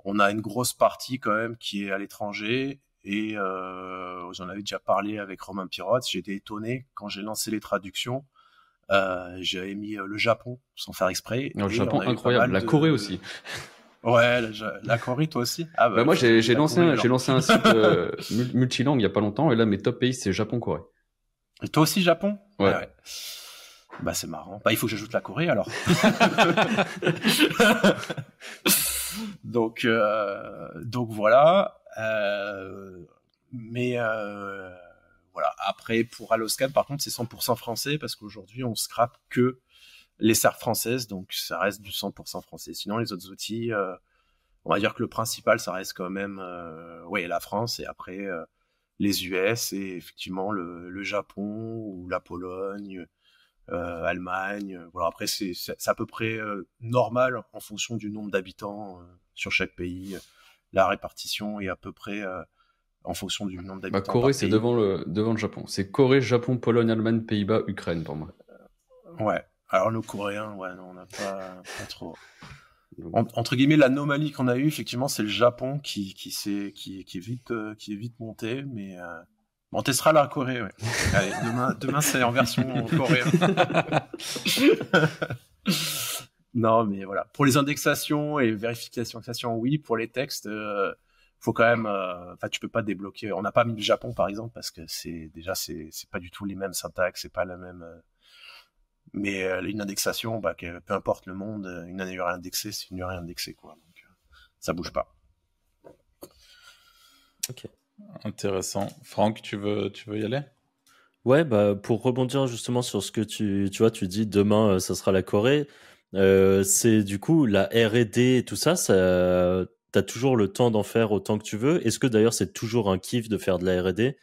On a une grosse partie quand même qui est à l'étranger. Et euh, j'en avais déjà parlé avec Romain Pirotte. Été étonné quand j'ai lancé les traductions. Euh, J'avais mis le Japon sans faire exprès. le Japon, incroyable. La Corée aussi. Ouais, la, Corée, toi aussi ah, bah, bah, Moi, j'ai lancé, j'ai lancé un site euh, multilangue il y a pas longtemps, et là, mes top pays, c'est Japon-Corée. Et toi aussi, Japon? Ouais. ouais. Bah, c'est marrant. Bah, il faut que j'ajoute la Corée, alors. donc, euh, donc voilà. Euh, mais voilà. Après, pour Alloscan, par contre, c'est 100% français parce qu'aujourd'hui, on scrape que les serres françaises, donc ça reste du 100% français. Sinon, les autres outils, euh, on va dire que le principal, ça reste quand même, euh, ouais, la France et après euh, les US et effectivement le, le, Japon ou la Pologne, euh, Allemagne. Voilà, après c'est à peu près normal en fonction du nombre d'habitants sur chaque pays. La répartition est à peu près en fonction du nombre bah, d'habitants. Corée, c'est devant le, devant le Japon. C'est Corée, Japon, Pologne, Allemagne, Pays-Bas, Ukraine pour moi. Ouais. Alors le coréen, ouais, non, on n'a pas, pas, trop. entre guillemets, l'anomalie qu'on a eue, effectivement, c'est le Japon qui, qui, est, qui, qui, est vite, euh, qui est vite monté, mais euh... on testera la Corée. Ouais. Allez, demain, demain c'est en version coréenne. non, mais voilà. Pour les indexations et vérifications, oui. Pour les textes, euh, faut quand même. Euh, enfin, tu peux pas débloquer. On n'a pas mis le Japon, par exemple, parce que c'est déjà c'est pas du tout les mêmes syntaxes, c'est pas la même euh, mais euh, une indexation, bah, peu importe le monde, euh, une année indexée, c'est une rien indexée, quoi. Donc, euh, ça bouge pas. Ok. Intéressant. Franck, tu veux, tu veux y aller? Ouais, bah, pour rebondir justement sur ce que tu, tu vois, tu dis demain, ça sera la Corée. c'est du coup la R&D et tout ça, ça t'as toujours le temps d'en faire autant que tu veux. Est-ce que d'ailleurs c'est toujours un kiff de faire de la R&D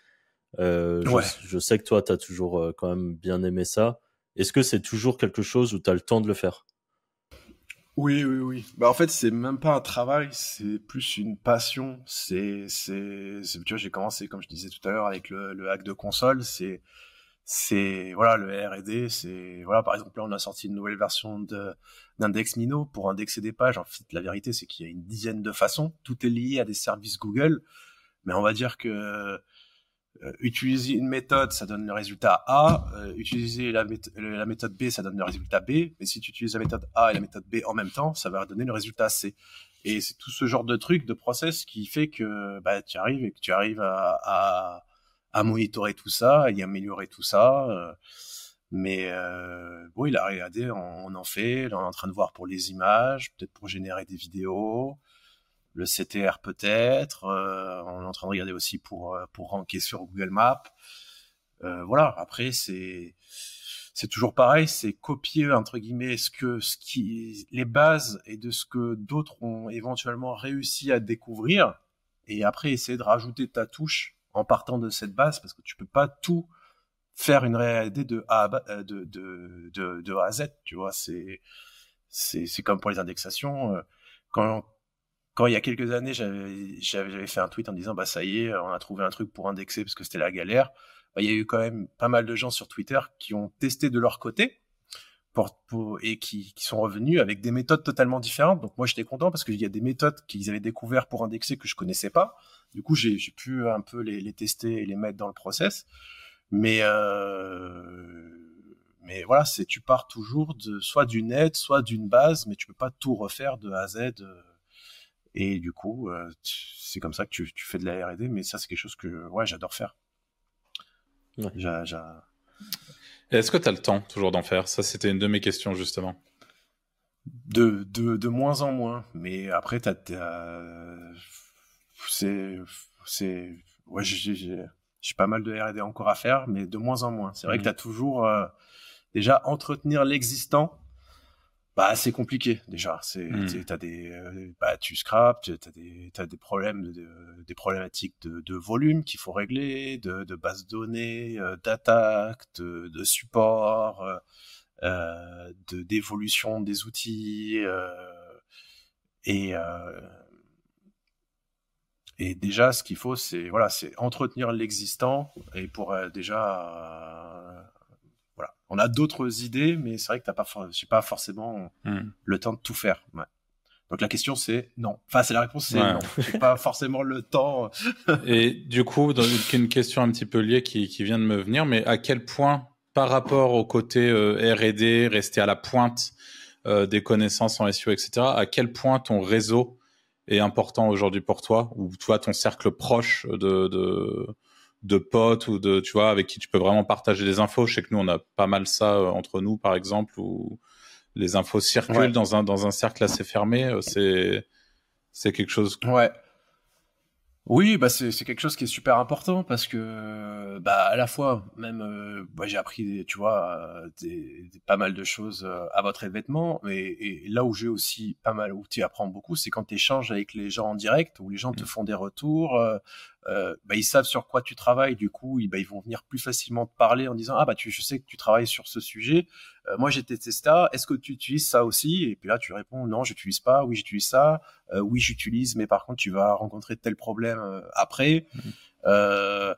ouais. je, sais que toi, tu as toujours quand même bien aimé ça. Est-ce que c'est toujours quelque chose où tu as le temps de le faire? Oui, oui, oui. Bah, en fait, c'est même pas un travail, c'est plus une passion. C'est, c'est, tu vois, j'ai commencé, comme je disais tout à l'heure, avec le, hack de console. C'est, c'est, voilà, le R&D, c'est, voilà, par exemple, là, on a sorti une nouvelle version de, d'index Mino pour indexer des pages. En fait, la vérité, c'est qu'il y a une dizaine de façons. Tout est lié à des services Google. Mais on va dire que, euh, utiliser une méthode, ça donne le résultat A. Euh, utiliser la, méthode B, ça donne le résultat B. Mais si tu utilises la méthode A et la méthode B en même temps, ça va donner le résultat C. Et c'est tout ce genre de truc, de process qui fait que bah, tu arrives et que tu arrives à, à, à monitorer tout ça et améliorer tout ça. Euh, mais euh, bon, il a regardé, on, on en fait, on est en train de voir pour les images, peut-être pour générer des vidéos le CTR peut-être. Euh, on est en train de regarder aussi pour euh, pour ranker sur Google Maps. Euh, voilà. Après, c'est c'est toujours pareil, c'est copier entre guillemets ce que ce qui les bases et de ce que d'autres ont éventuellement réussi à découvrir et après essayer de rajouter ta touche en partant de cette base parce que tu peux pas tout faire une réalité de A à, de, de, de, de A à Z, tu vois, c'est c'est c'est comme pour les indexations quand quand il y a quelques années, j'avais fait un tweet en disant bah ça y est, on a trouvé un truc pour indexer parce que c'était la galère. Bah, il y a eu quand même pas mal de gens sur Twitter qui ont testé de leur côté pour, pour, et qui, qui, sont revenus avec des méthodes totalement différentes. Donc moi j'étais content parce qu'il y a des méthodes qu'ils avaient découvert pour indexer que je connaissais pas. Du coup j'ai pu un peu les, les, tester et les mettre dans le process. Mais euh, mais voilà, c'est tu pars toujours de soit d'une aide, soit d'une base, mais tu peux pas tout refaire de A à Z. Et du coup, euh, c'est comme ça que tu, tu fais de la R&D, mais ça, c'est quelque chose que ouais, j'adore faire. Ouais. Est-ce que tu as le temps toujours d'en faire? Ça, c'était une de mes questions, justement. De, de, de moins en moins, mais après, tu c'est... c'est ouais, j'ai pas mal de R&D encore à faire, mais de moins en moins. C'est vrai que mmh. tu as toujours... Euh, déjà, entretenir l'existant, bah c'est compliqué déjà c'est mmh. t'as des euh, bah tu scrapes t'as des t'as des problèmes de, des problématiques de, de volume qu'il faut régler de, de base de données euh, d'attaque de, de, support euh, euh de d'évolution des outils euh, et et déjà ce qu'il faut c'est voilà c'est entretenir l'existant et pour déjà on a d'autres idées, mais c'est vrai que t'as pas, j'ai pas forcément hmm. le temps de tout faire. Donc la question c'est non. Enfin c'est la réponse c'est non. J'ai pas forcément le temps. Et du coup, dans une question un petit peu liée qui, vient de me venir, mais à quel point par rapport au côté euh, R&D, rester à la pointe euh, des connaissances en SEO, etc. À quel point ton réseau est important aujourd'hui pour toi, ou toi ton cercle proche de, de de potes ou de tu vois avec qui tu peux vraiment partager des infos. Je sais que nous on a pas mal ça euh, entre nous par exemple où les infos circulent dans un dans un cercle assez fermé. Euh, c'est c'est quelque chose. Ouais. Oui, bah c'est quelque chose qui est super important parce que bah à la fois même euh, bah, j'ai appris tu vois des, pas mal de choses à votre événement mais et là où j'ai aussi pas mal où tu apprends beaucoup c'est quand tu échanges avec les gens en direct où les gens te mmh. font des retours euh, bah, ils savent sur quoi tu travailles, du coup, ils, bah, ils vont venir plus facilement te parler en disant ah bah tu, je sais que tu travailles sur ce sujet. Euh, moi j'ai testé ça. Est-ce que tu utilises ça aussi? Et puis là tu réponds non, j'utilise pas. Oui, j'utilise ça. Euh, oui, j'utilise, mais par contre tu vas rencontrer tel problème euh, après. Mmh.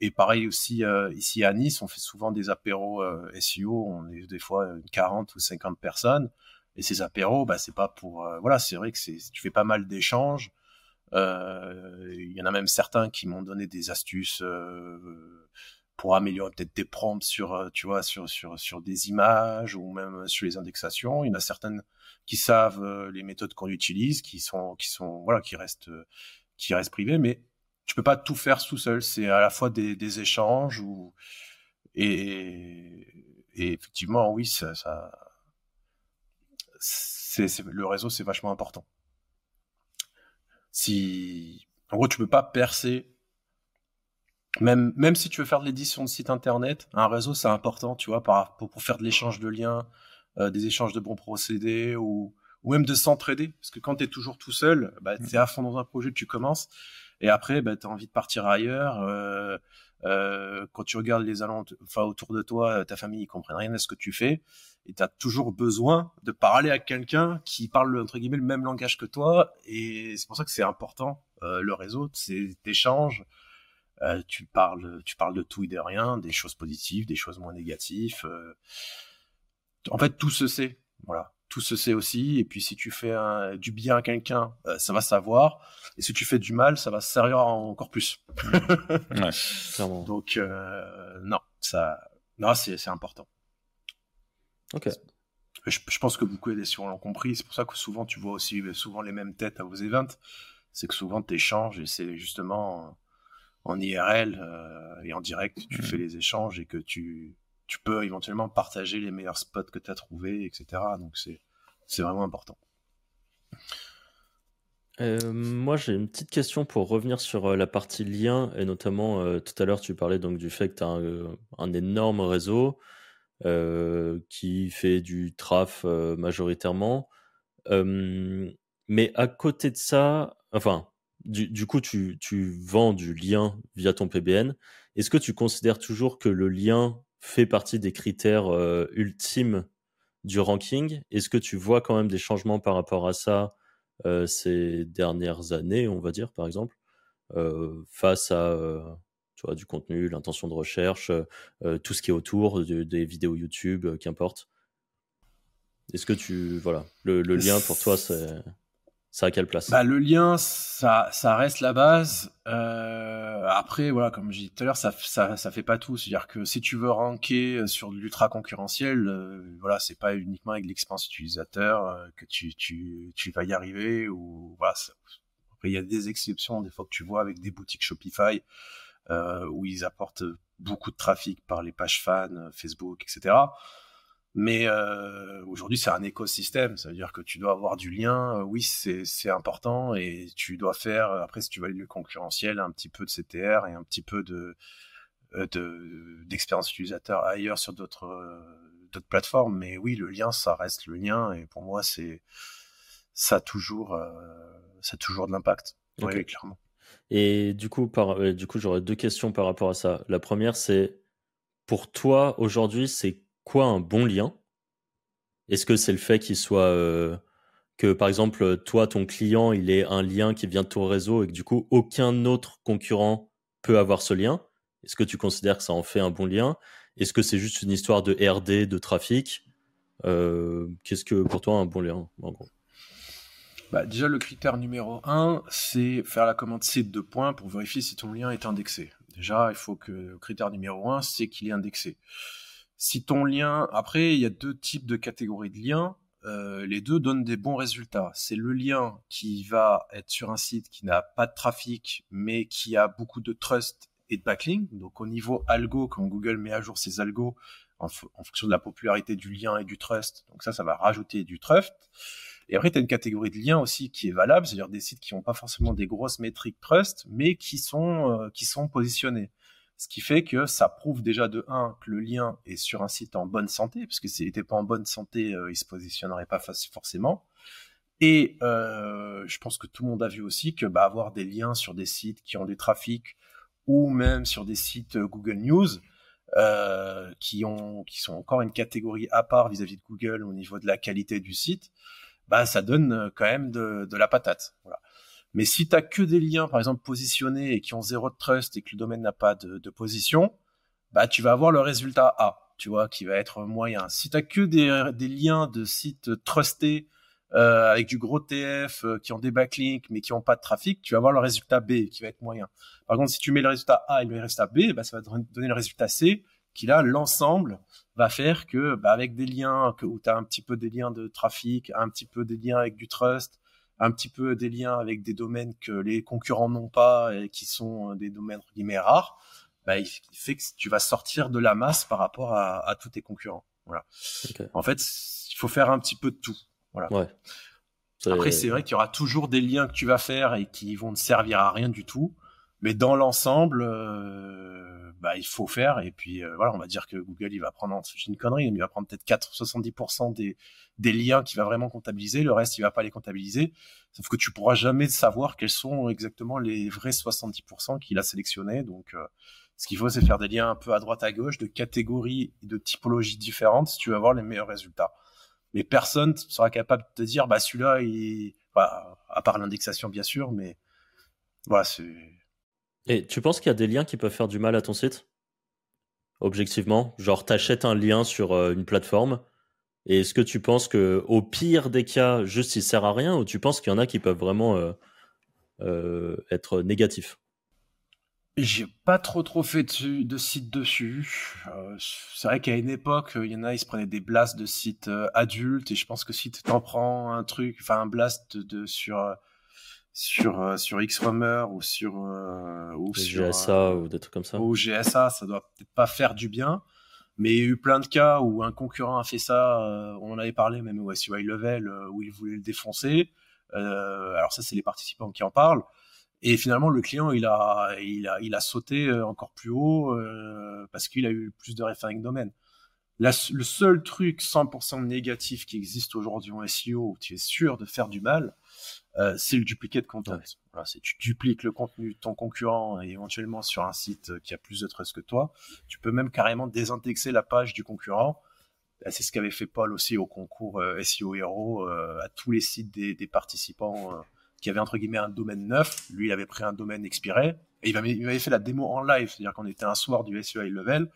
et pareil aussi ici à Nice, on fait souvent des apéros SEO. On est des fois 40 ou 50 personnes. Et ces apéros, bah c'est pas pour voilà, c'est vrai que c'est tu fais pas mal d'échanges. Euh, il y en a même certains qui m'ont donné des astuces euh, pour améliorer peut-être des prompts sur, euh, tu vois, sur, sur, sur des images ou même sur les indexations. Il y en a certaines qui savent les méthodes qu'on utilise, qui sont, qui sont, voilà, qui restent, qui restent privées, mais tu peux pas tout faire tout seul. C'est à la fois des, des échanges ou, et, et effectivement, oui, ça, ça c'est, le réseau, c'est vachement important si en gros tu peux pas percer. Même même si tu veux faire de l'édition de site internet un réseau c'est important tu vois pour, pour faire de l'échange de liens euh, des échanges de bons procédés ou ou même de s'entraider. Parce que quand tu es toujours tout seul bah, tu es à fond dans un projet tu commences. Et après bah, tu as envie de partir ailleurs euh, euh, quand tu regardes les allants enfin autour de toi ta famille ils comprennent rien à ce que tu fais et tu as toujours besoin de parler à quelqu'un qui parle entre guillemets le même langage que toi et c'est pour ça que c'est important euh, le réseau c'est échanges euh, tu parles tu parles de tout et de rien des choses positives des choses moins négatives euh. en fait tout se sait voilà tout se sait aussi et puis si tu fais du bien à quelqu'un ça va savoir et si tu fais du mal ça va se servir encore plus ouais, donc non ça non c'est important Ok. Je, pense que beaucoup d'éditions l'ont compris. C'est pour ça que souvent tu vois aussi souvent les mêmes têtes à vos events. C'est que souvent tu échanges et c'est justement en IRL euh, et en direct tu mmh. fais les échanges et que tu, tu peux éventuellement partager les meilleurs spots que tu as trouvés, etc. Donc c'est, vraiment important. Euh, moi, j'ai une petite question pour revenir sur euh, la partie lien, et notamment tout à l'heure, tu parlais donc du fait que tu as un, énorme réseau. Euh, qui fait du traf euh, majoritairement. mais à côté de ça, enfin, du, coup, tu, tu, vends du lien via ton PBN. Est-ce que tu considères toujours que le lien fait partie des critères euh, ultimes du ranking Est-ce que tu vois quand même des changements par rapport à ça ces dernières années, on va dire, par exemple, face à du contenu, l'intention de recherche, euh, euh, tout ce qui est autour des vidéos YouTube, euh, qu'importe? Est-ce que tu voilà le, lien pour toi c'est ça quelle place? Bah, le lien ça ça reste la base. après voilà comme j'ai dit tout à l'heure ça, ça ça fait pas tout. C'est-à-dire que si tu veux ranker sur l'ultra concurrentiel, voilà c'est pas uniquement avec l'expérience utilisateur que tu, tu tu vas y arriver ou voilà. Après il y a des exceptions des fois que tu vois avec des boutiques Shopify euh, où ils apportent beaucoup de trafic par les pages fans, euh, Facebook, etc. Mais euh, aujourd'hui, c'est un écosystème. Ça veut dire que tu dois avoir du lien. oui, c'est important et tu dois faire. Après, si tu veux le concurrentiel, un petit peu de CTR et un petit peu de d'expérience utilisateur ailleurs sur d'autres d'autres plateformes. Mais oui, le lien, ça reste le lien. Et pour moi, c'est ça a toujours ça a toujours de l'impact. Oui, clairement. Et du coup, par, euh, du coup, j'aurais deux questions par rapport à ça. La première, c'est pour toi aujourd'hui, c'est quoi un bon lien? Est-ce que c'est le fait qu'il soit euh, que par exemple, toi, ton client, il est un lien qui vient de ton réseau et que du coup, aucun autre concurrent peut avoir ce lien? Est-ce que tu considères que ça en fait un bon lien? Est-ce que c'est juste une histoire de RD, de trafic? Euh, Qu'est-ce que pour toi un bon lien en gros? Bah, déjà, le critère numéro un, c'est faire la commande site de points pour vérifier si ton lien est indexé. Déjà, il faut que le critère numéro un, c'est qu'il est indexé. Si ton lien, après, il y a deux types de catégories de liens. Euh, les deux donnent des bons résultats. C'est le lien qui va être sur un site qui n'a pas de trafic, mais qui a beaucoup de trust et de backlink. Donc au niveau algo, quand Google met à jour ses algos en, fonction de la popularité du lien et du trust, donc ça, ça va rajouter du trust. Et après, tu as une catégorie de liens aussi qui est valable, c'est-à-dire des sites qui n'ont pas forcément des grosses métriques trust, mais qui sont, qui sont positionnés. Ce qui fait que ça prouve déjà de un que le lien est sur un site en bonne santé, parce que s'il n'était pas en bonne santé, il se positionnerait pas forcément. Et euh, je pense que tout le monde a vu aussi que bah, avoir des liens sur des sites qui ont du trafic ou même sur des sites euh, Google News euh, qui ont qui sont encore une catégorie à part vis-à-vis de Google au niveau de la qualité du site, bah ça donne euh, quand même de, de la patate. Voilà. Mais si tu as que des liens, par exemple, positionnés et qui ont zéro de trust et que le domaine n'a pas de, de, position, bah tu vas avoir le résultat A, tu vois, qui va être moyen. Si tu as que des, des liens de sites trustés euh, avec du gros TF euh, qui ont des backlinks mais qui ont pas de trafic, tu vas avoir le résultat B qui va être moyen. Par contre, si tu mets le résultat A et le résultat B, bah, ça va te donner le résultat C qui là, l'ensemble va faire que bah, avec des liens que, où tu as un petit peu des liens de trafic, un petit peu des liens avec du trust, un petit peu des liens avec des domaines que les concurrents n'ont pas et qui sont des domaines guillemets rares, bah, il fait que tu vas sortir de la masse par rapport à, à tous tes concurrents. Voilà. En fait, il faut faire un petit peu de tout. Voilà. Ouais. Après, c'est vrai qu'il y aura toujours des liens que tu vas faire et qui vont ne servir à rien du tout. Mais dans l'ensemble, euh, bah, il faut faire. Et puis, euh, voilà, on va dire que Google, il va prendre, c'est une connerie, mais il va prendre peut-être 4, 70% des, des liens qu'il va vraiment comptabiliser. Le reste, il va pas les comptabiliser. Sauf que tu pourras jamais savoir quels sont exactement les vrais 70% qu'il a sélectionnés. Donc, euh, ce qu'il faut, c'est faire des liens un peu à droite, à gauche, de catégories et de typologies différentes si tu veux avoir les meilleurs résultats mais personne sera capable de te dire bah celui-là il bah, à part l'indexation bien sûr mais voilà c'est et tu penses qu'il y a des liens qui peuvent faire du mal à ton site? Objectivement genre t'achètes un lien sur euh, une plateforme et est-ce que tu penses que au pire des cas juste il sert à rien ou tu penses qu'il y en a qui peuvent vraiment euh, euh, être négatifs? J'ai pas trop trop fait de, de sites dessus. C'est vrai qu'à une époque, il y en a, ils se prenaient des blasts de sites adultes, et je pense que si tu t'en prends un truc, enfin un blast de, sur sur sur Xrummer ou sur ou sur GSA ou des trucs comme ça. Ou GSA, ça doit peut-être pas faire du bien. Mais il y a eu plein de cas où un concurrent a fait ça. on en avait parlé même au SUI Level où il voulait le défoncer. alors ça, c'est les participants qui en parlent. Et finalement, le client, il a, il a, il a sauté euh, encore plus haut euh, parce qu'il a eu plus de referring domaine. le seul truc 100% négatif qui existe aujourd'hui en SEO où tu es sûr de faire du mal, euh, c'est le duplicate content. Voilà, c'est tu dupliques le contenu de ton concurrent et éventuellement sur un site qui a plus de trust que toi. Tu peux même carrément désindexer la page du concurrent. C'est ce qu'avait fait Paul aussi au concours SEO Hero à tous les sites des, des participants qui avait entre guillemets un domaine neuf. Lui, il avait pris un domaine expiré et il m'avait fait la démo en live, c'est-à-dire qu'on était un soir du SEO high level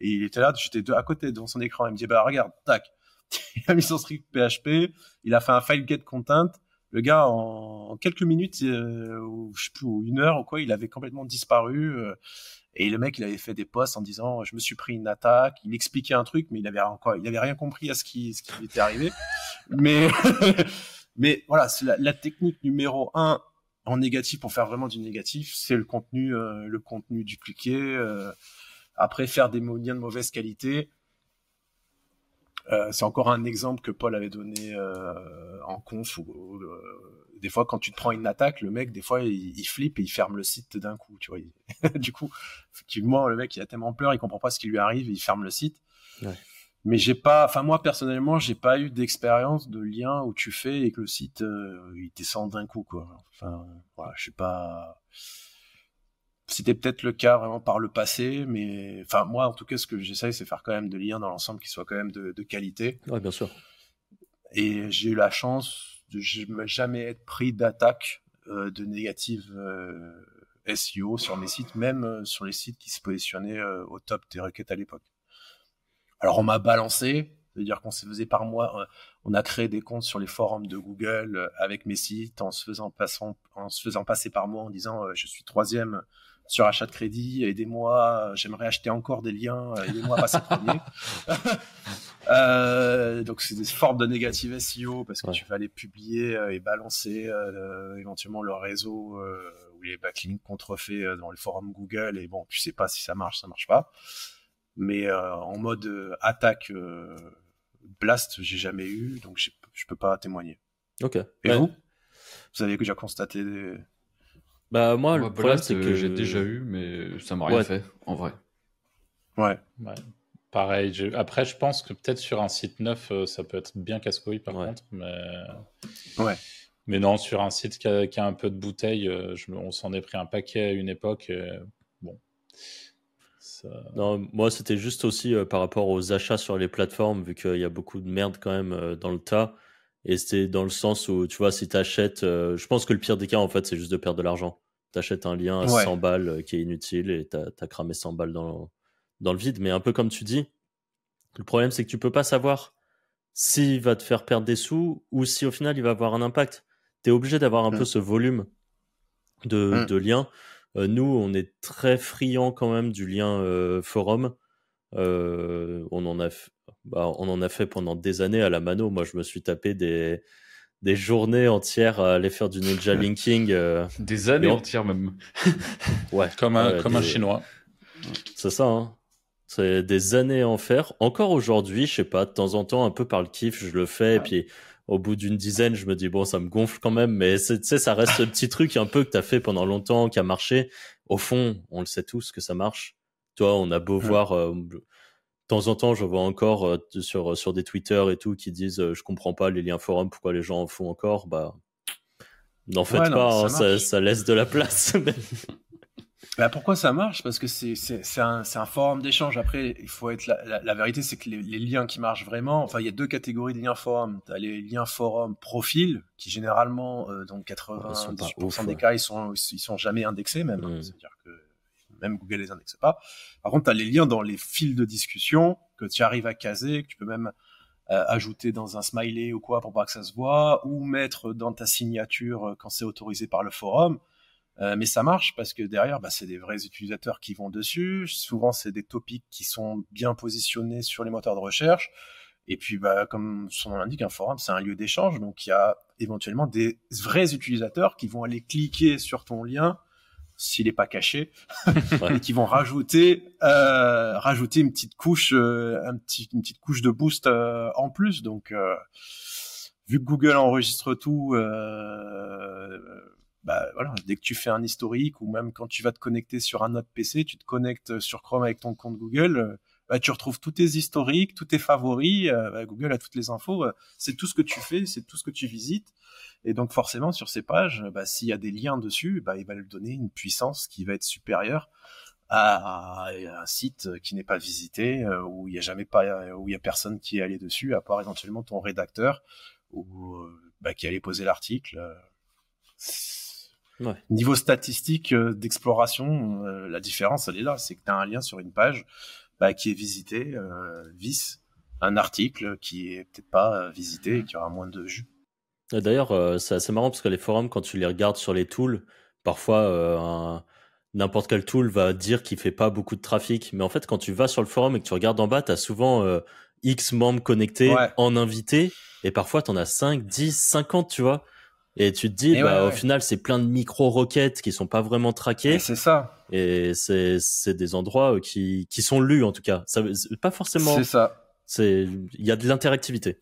et il était là, j'étais à côté devant son écran. Il me dit bah regarde, tac, il a mis son script PHP, il a fait un file get content. Le gars, en, quelques minutes, euh, ou je sais plus, ou une heure ou quoi, il avait complètement disparu. Euh, et le mec, il avait fait des posts en disant, je me suis pris une attaque. Il expliquait un truc, mais il avait encore, il avait rien compris à ce qui, ce qui était arrivé. mais Mais voilà, c'est la, technique numéro un en négatif pour faire vraiment du négatif, c'est le contenu, euh, le contenu dupliqué. Euh, après, faire des liens de mauvaise qualité, euh, c'est encore un exemple que Paul avait donné en conf. Où, des fois, quand tu te prends une attaque, le mec, des fois, il, il flippe et il ferme le site d'un coup. Tu vois. du coup, effectivement, le mec, il a tellement peur, il comprend pas ce qui lui arrive, il ferme le site. Ouais mais j'ai pas, enfin moi personnellement, j'ai pas eu d'expérience de lien où tu fais et que le site euh, il descend d'un coup quoi. Enfin voilà, je sais pas. C'était peut-être le cas vraiment par le passé, mais enfin moi en tout cas ce que j'essaye c'est faire quand même de liens dans l'ensemble qui soient quand même de, de qualité. Ouais bien sûr. Et j'ai eu la chance de jamais être pris d'attaque euh, de négative euh, SEO sur mes sites, même euh, sur les sites qui se positionnaient euh, au top des requêtes à l'époque. Alors on m'a balancé, c'est-à-dire qu'on se faisait par mois, on a créé des comptes sur les forums de Google avec mes sites en se faisant, en se faisant passer par moi en disant je suis troisième sur achat de crédit, aidez-moi, j'aimerais acheter encore des liens, aidez-moi à passer premier. donc c'est des formes de négative SEO parce que tu vas les publier et balancer éventuellement le réseau ou les backlinks contrefaits dans les forums Google et bon tu sais pas si ça marche, ça marche pas. Mais euh, en mode euh, attaque euh, blast, j'ai jamais eu, donc je peux pas témoigner. Ok. Et vous? Vous avez déjà constaté des... Bah moi, le problème c'est que j'ai déjà eu, mais ça m'a rien fait, en vrai. Ouais. Pareil. Après, je pense que peut-être sur un site neuf, euh, ça peut être bien casse-couille par contre, mais. Ouais. Mais non, sur un site qui a, un peu de bouteille, euh, on s'en est pris un paquet à une époque. bon. Non, moi, c'était juste aussi euh, par rapport aux achats sur les plateformes, vu qu'il y a beaucoup de merde quand même dans le tas. Et c'était dans le sens où, tu vois, si tu achètes, je pense que le pire des cas, en fait, c'est juste de perdre de l'argent. Tu achètes un lien à 100 balles qui est inutile et tu as, cramé 100 balles dans, dans le vide. Mais un peu comme tu dis, le problème, c'est que tu peux pas savoir s'il va te faire perdre des sous ou si au final il va avoir un impact. Tu es obligé d'avoir un peu mm. ce volume de, mm. de liens. Euh, nous, on est très friands quand même du lien euh, forum. Euh, on, en a bah, on en a fait pendant des années à la mano. Moi, je me suis tapé des, des journées entières à aller faire du ninja linking. Des années entières même. ouais. Comme un, comme un chinois. C'est ça. Hein. C'est des années à en faire. Encore aujourd'hui, je sais pas, de temps en temps, un peu par le kiff, je le fais. Et puis, au bout d'une dizaine, je me dis, bon, ça me gonfle quand même. Mais tu sais, ça reste le petit truc un peu que tu as fait pendant longtemps, qui a marché. Au fond, on le sait tous que ça marche. Toi, on a beau voir. Euh, temps en temps, je vois encore euh, sur, sur des Twitter et tout qui disent euh, je comprends pas les liens forums, pourquoi les gens en font encore. Bah, n'en faites pas, hein, ça, ça, laisse de la place. Bah pourquoi ça marche? Parce que c'est un, un forum d'échange. Après, il faut être la, la, vérité, c'est que les, les, liens qui marchent vraiment, enfin, il y a deux catégories de liens forum. Tu as les liens forum profil, qui généralement, euh, dans 90% des cas, ils sont, ils sont jamais indexés même. Mmh. C'est-à-dire que même Google les indexe pas. Par contre, tu as les liens dans les fils de discussion que tu arrives à caser, que tu peux même euh, ajouter dans un smiley ou quoi pour pas que ça se voit, ou mettre dans ta signature euh, quand c'est autorisé par le forum. Euh, mais ça marche parce que derrière, bah, c'est des vrais utilisateurs qui vont dessus. Souvent, c'est des topics qui sont bien positionnés sur les moteurs de recherche. Et puis, bah, comme son nom l'indique, un forum, c'est un lieu d'échange. Donc, il y a éventuellement des vrais utilisateurs qui vont aller cliquer sur ton lien s'il n'est pas caché, et qui vont rajouter euh, rajouter une petite couche, euh, un petit, une petite couche de boost euh, en plus. Donc, euh, vu que Google enregistre tout, euh, bah, voilà, dès que tu fais un historique ou même quand tu vas te connecter sur un autre PC, tu te connectes sur Chrome avec ton compte Google, euh, bah, tu retrouves tous tes historiques, tous tes favoris, euh, bah, Google a toutes les infos, euh, c'est tout ce que tu fais, c'est tout ce que tu visites. Et donc forcément sur ces pages, bah, s'il y a des liens dessus, bah, il va lui donner une puissance qui va être supérieure à, un site qui n'est pas visité, où il n'y a jamais pas, où il y a personne qui est allé dessus, à part éventuellement ton rédacteur ou qui allait poser l'article. Niveau statistique euh, d'exploration, euh, la différence, elle est là. C'est que tu as un lien sur une page bah, qui est visité, euh, vis un article qui est peut-être pas visité et qui aura moins de jus. D'ailleurs, c'est assez marrant parce que les forums, quand tu les regardes sur les tools, parfois n'importe quel tool va dire qu'il fait pas beaucoup de trafic. Mais en fait, quand tu vas sur le forum et que tu regardes en bas, tu as souvent X membres connectés en invité. Et parfois, tu en as 5, 10, 50, tu vois. Et tu te dis, bah, au final, c'est plein de micro-requêtes qui sont pas vraiment traquées. C'est ça. Et c'est, des endroits euh, qui, qui sont lus, en tout cas. Ça, pas forcément. C'est ça. C'est, il y a de l'interactivité.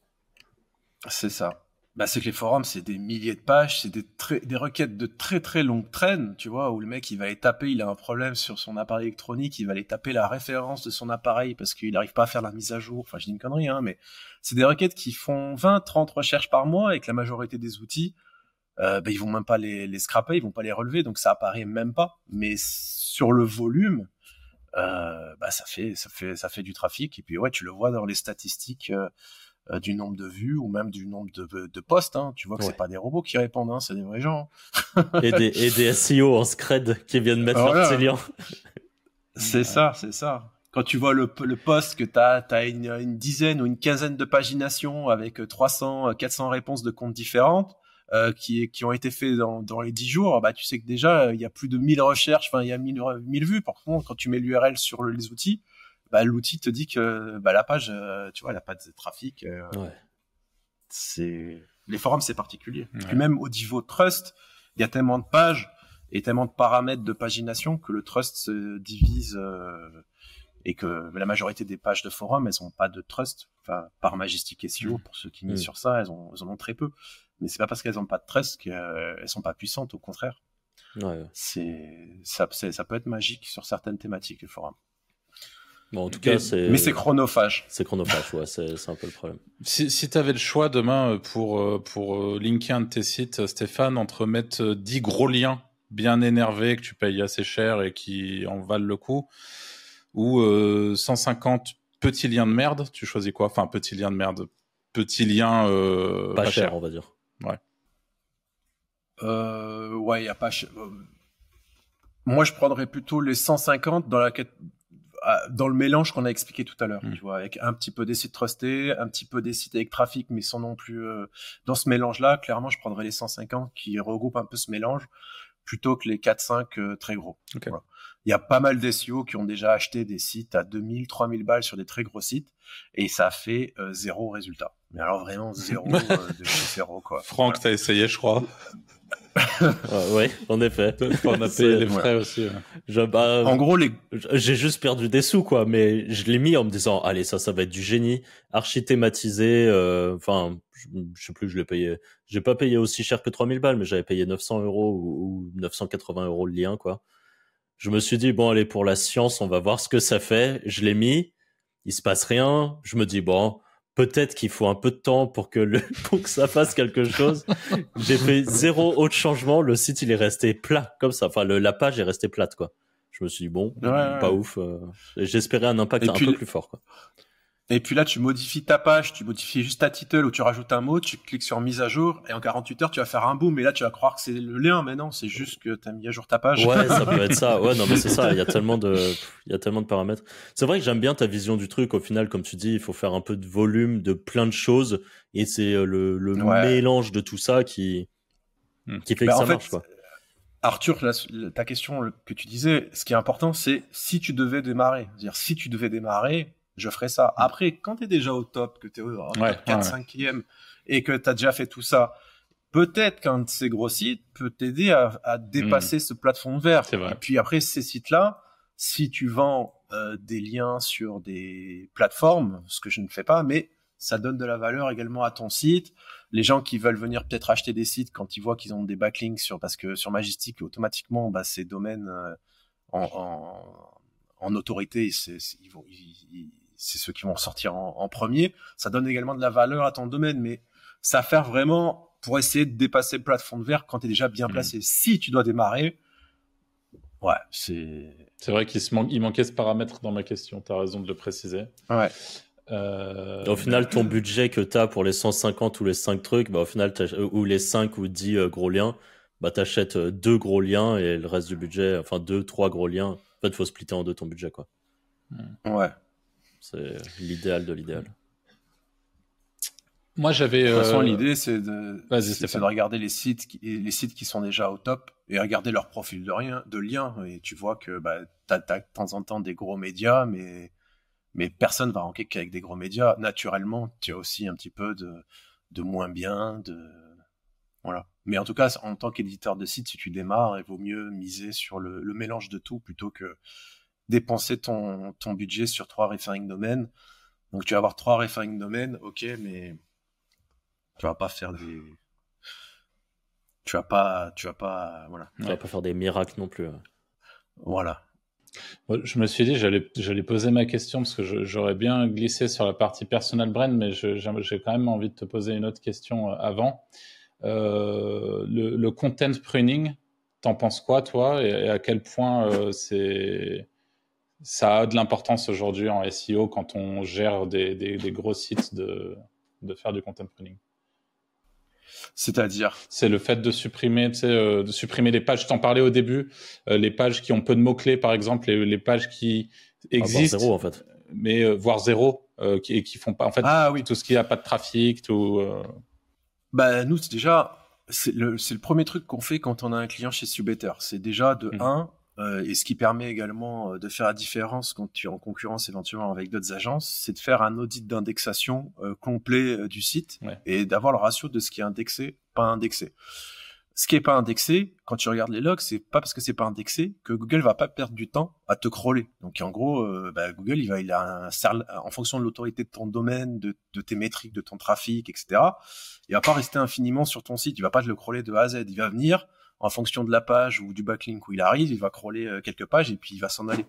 C'est ça. Bah, c'est que les forums, c'est des milliers de pages, c'est des, des requêtes de très très longue traîne, tu vois, où le mec, il va aller taper, il a un problème sur son appareil électronique, il va aller taper la référence de son appareil parce qu'il n'arrive pas à faire la mise à jour. Enfin, je dis une connerie, hein, mais c'est des requêtes qui font 20, 30 recherches par mois que la majorité des outils, euh, ben, ils vont même pas les, les scraper, ils vont pas les relever, donc ça apparaît même pas. Mais sur le volume, euh, bah, ça fait ça fait ça fait du trafic et puis ouais tu le vois dans les statistiques euh, euh du nombre de vues ou même du nombre de, de posts hein. tu vois que c'est pas des robots qui répondent hein, c'est des vrais gens et des et des SEO en scred qui viennent mettre voilà. leurs liens c'est ça c'est ça quand tu vois le, le post que tu as, as une, une, dizaine ou une quinzaine de paginations avec 300 400 réponses de comptes différentes euh, qui, qui ont été faits dans, dans les 10 jours, bah, tu sais que déjà, il y a plus de 1000 recherches, enfin, il y a 1000, 1000 vues. Par contre, quand tu mets l'URL sur les outils, bah, l'outil te dit que bah, la page, euh, tu vois, elle n'a pas de trafic. Euh, ouais. C'est les forums, c'est particulier. Ouais. Puis même au niveau trust, il y a tellement de pages et tellement de paramètres de pagination que le trust se divise euh, et que la majorité des pages de forum, elles ont pas de trust. Enfin, par Majestic SEO, mmh. pour ceux qui misent mmh. sur ça, elles, ont, elles en ont très peu. Mais c'est pas parce qu'elles n'ont pas de trust qu'elles sont pas puissantes, au contraire. Ouais. C'est ça, ça peut être magique sur certaines thématiques, le forum. Bon, en tout cas, c'est. Mais c'est chronophage. C'est chronophage, ouais, c'est un peu le problème. Si, si tu avais le choix demain euh, pour, euh, pour euh, linker un de tes sites, Stéphane, entre mettre 10 gros liens bien énervés que tu payes assez cher et qui en valent le coup, ou 150 petits liens de merde, tu choisis quoi? Enfin, petits liens de merde, petits liens pas, pas cher, on va dire. Ouais. Euh, ouais, il a pas. Moi, je prendrais plutôt les 150 dans la dans le mélange qu'on a expliqué tout à l'heure, hmm. tu vois, avec un petit peu des sites trustés, un petit peu des sites avec trafic, mais sans non plus euh, dans ce mélange-là. Clairement, je prendrais les 150 qui regroupent un peu ce mélange plutôt que les 4-5 euh, très gros. Il y a pas mal d'SEO qui ont déjà acheté des sites à 2000, 3000 balles sur des très gros sites et ça fait euh, zéro résultat. Mais alors vraiment zéro de chez zéro quoi. Franck, t'as essayé, je crois. oui, en effet. On a payé les frais aussi. Bah, en gros, les... j'ai juste perdu des sous, quoi. Mais je l'ai mis en me disant, allez, ça, ça va être du génie, archi thématisé. Euh, enfin, je, sais plus, je l'ai payé. J'ai pas payé aussi cher que 3000 balles, mais j'avais payé 900 euros ou, 980 euros le lien, quoi. Je me suis dit, bon, allez, pour la science, on va voir ce que ça fait. Je l'ai mis. Il se passe rien. Je me dis, bon, peut-être qu'il faut un peu de temps pour que le pour que ça fasse quelque chose. J'ai fait zéro autre changement, le site il est resté plat comme ça. Enfin le, la page est restée plate quoi. Je me suis dit bon, pas ouf. Euh, j'espérais un impact un peu plus fort quoi. Et puis là, tu modifies ta page, tu modifies juste ta title ou tu rajoutes un mot, tu cliques sur mise à jour et en 48 heures, tu vas faire un boom. Et là, tu vas croire que c'est le lien, mais non, c'est juste que tu as mis à jour ta page. Ouais, ça peut être ça. Ouais, non, mais c'est ça. Il y a tellement de, il y a tellement de paramètres. C'est vrai que j'aime bien ta vision du truc. Au final, comme tu dis, il faut faire un peu de volume, de plein de choses. Et c'est euh, le, le mélange de tout ça qui, hmm. qui fait que bah, ça marche, quoi. Arthur, ta question que tu disais, ce qui est important, c'est si tu devais démarrer. dire si tu devais démarrer, je ferai ça. Après, quand tu es déjà au top, que tu es au 4 5 e et que tu as déjà fait tout ça, peut-être qu'un de ces gros sites peut t'aider à, dépasser hmm. ce plafond de verre. Et puis après, ces sites-là, si tu vends euh, des liens sur des plateformes, ce que je ne fais pas, mais ça donne de la valeur également à ton site. Les gens qui veulent venir peut-être acheter des sites quand ils voient qu'ils ont des backlinks sur, parce que sur Majestic, automatiquement, bah, ces domaines euh, en, en, autorité, ils, vont, ils, c'est ceux qui vont sortir en, premier. Ça donne également de la valeur à ton domaine, mais ça fait vraiment pour essayer de dépasser le plafond de verre quand tu es déjà bien mmh. placé. Si tu dois démarrer, ouais, c'est. C'est vrai qu'il il manquait ce paramètre dans ma question, tu as raison de le préciser. Ouais. Euh, au final, ton budget que tu as pour les 150 ou les 5 trucs, bah, au final, ou les 5 ou 10 euh, gros liens, bah, tu achètes euh, deux gros liens et le reste du budget, enfin deux, trois gros liens. En fait, il faut splitter en deux ton budget. quoi. Ouais. C'est l'idéal de l'idéal. Moi, j'avais. De toute façon, euh, l'idée, c'est de, de regarder les sites, qui, les sites qui sont déjà au top et regarder leur profil de, rien, de lien. Et tu vois que bah, tu as, de temps en temps des gros médias, mais, mais personne va ranker qu'avec des gros médias. Naturellement, tu as aussi un petit peu de, de moins bien. De... Voilà. Mais en tout cas, en tant qu'éditeur de site, si tu démarres, il vaut mieux miser sur le, le mélange de tout plutôt que dépenser ton, ton budget sur trois referring domaines. Donc tu vas avoir trois referring domaines, ok, mais tu vas pas faire des, tu vas pas, tu vas pas, voilà. Tu vas pas faire des miracles non plus. Voilà. Je me suis dit, j'allais, j'allais poser ma question parce que j'aurais bien glissé sur la partie personal brand, mais j'ai quand même envie de te poser une autre question euh, avant. Euh, le, le, content pruning, t'en penses quoi, toi, et, à quel point euh, c'est ça a de l'importance aujourd'hui en SEO quand on gère des, des, gros sites de, de, faire du content pruning. C'est-à-dire? C'est le fait de supprimer, euh, de supprimer les pages. Je t'en parlais au début, euh, les pages qui ont peu de mots-clés, par exemple, les, les pages qui existent, zéro, en fait. mais euh, voire zéro, qui, et qui font pas, en fait, ah, oui. tout ce qui n'a pas de trafic, tout. Bah nous, c'est déjà, c'est le, le, premier truc qu'on fait quand on a un client chez Subetter. C'est déjà de 1, mmh. Euh, et ce qui permet également euh, de faire la différence quand tu es en concurrence éventuellement avec d'autres agences, c'est de faire un audit d'indexation euh, complet du site et d'avoir le ratio de ce qui est indexé, pas indexé. ce qui est pas indexé, quand tu regardes les logs, c'est pas parce que c'est pas indexé que Google va pas perdre du temps à te crawler. Donc en gros, euh, bah, Google il va, il a un en fonction de l'autorité de ton domaine, de, de, tes métriques, de ton trafic, etc. Il va pas rester infiniment sur ton site. Il va pas te le crawler de A à Z. Il va venir en fonction de la page ou du backlink où il arrive, il va crawler euh, quelques pages et puis il va s'en aller.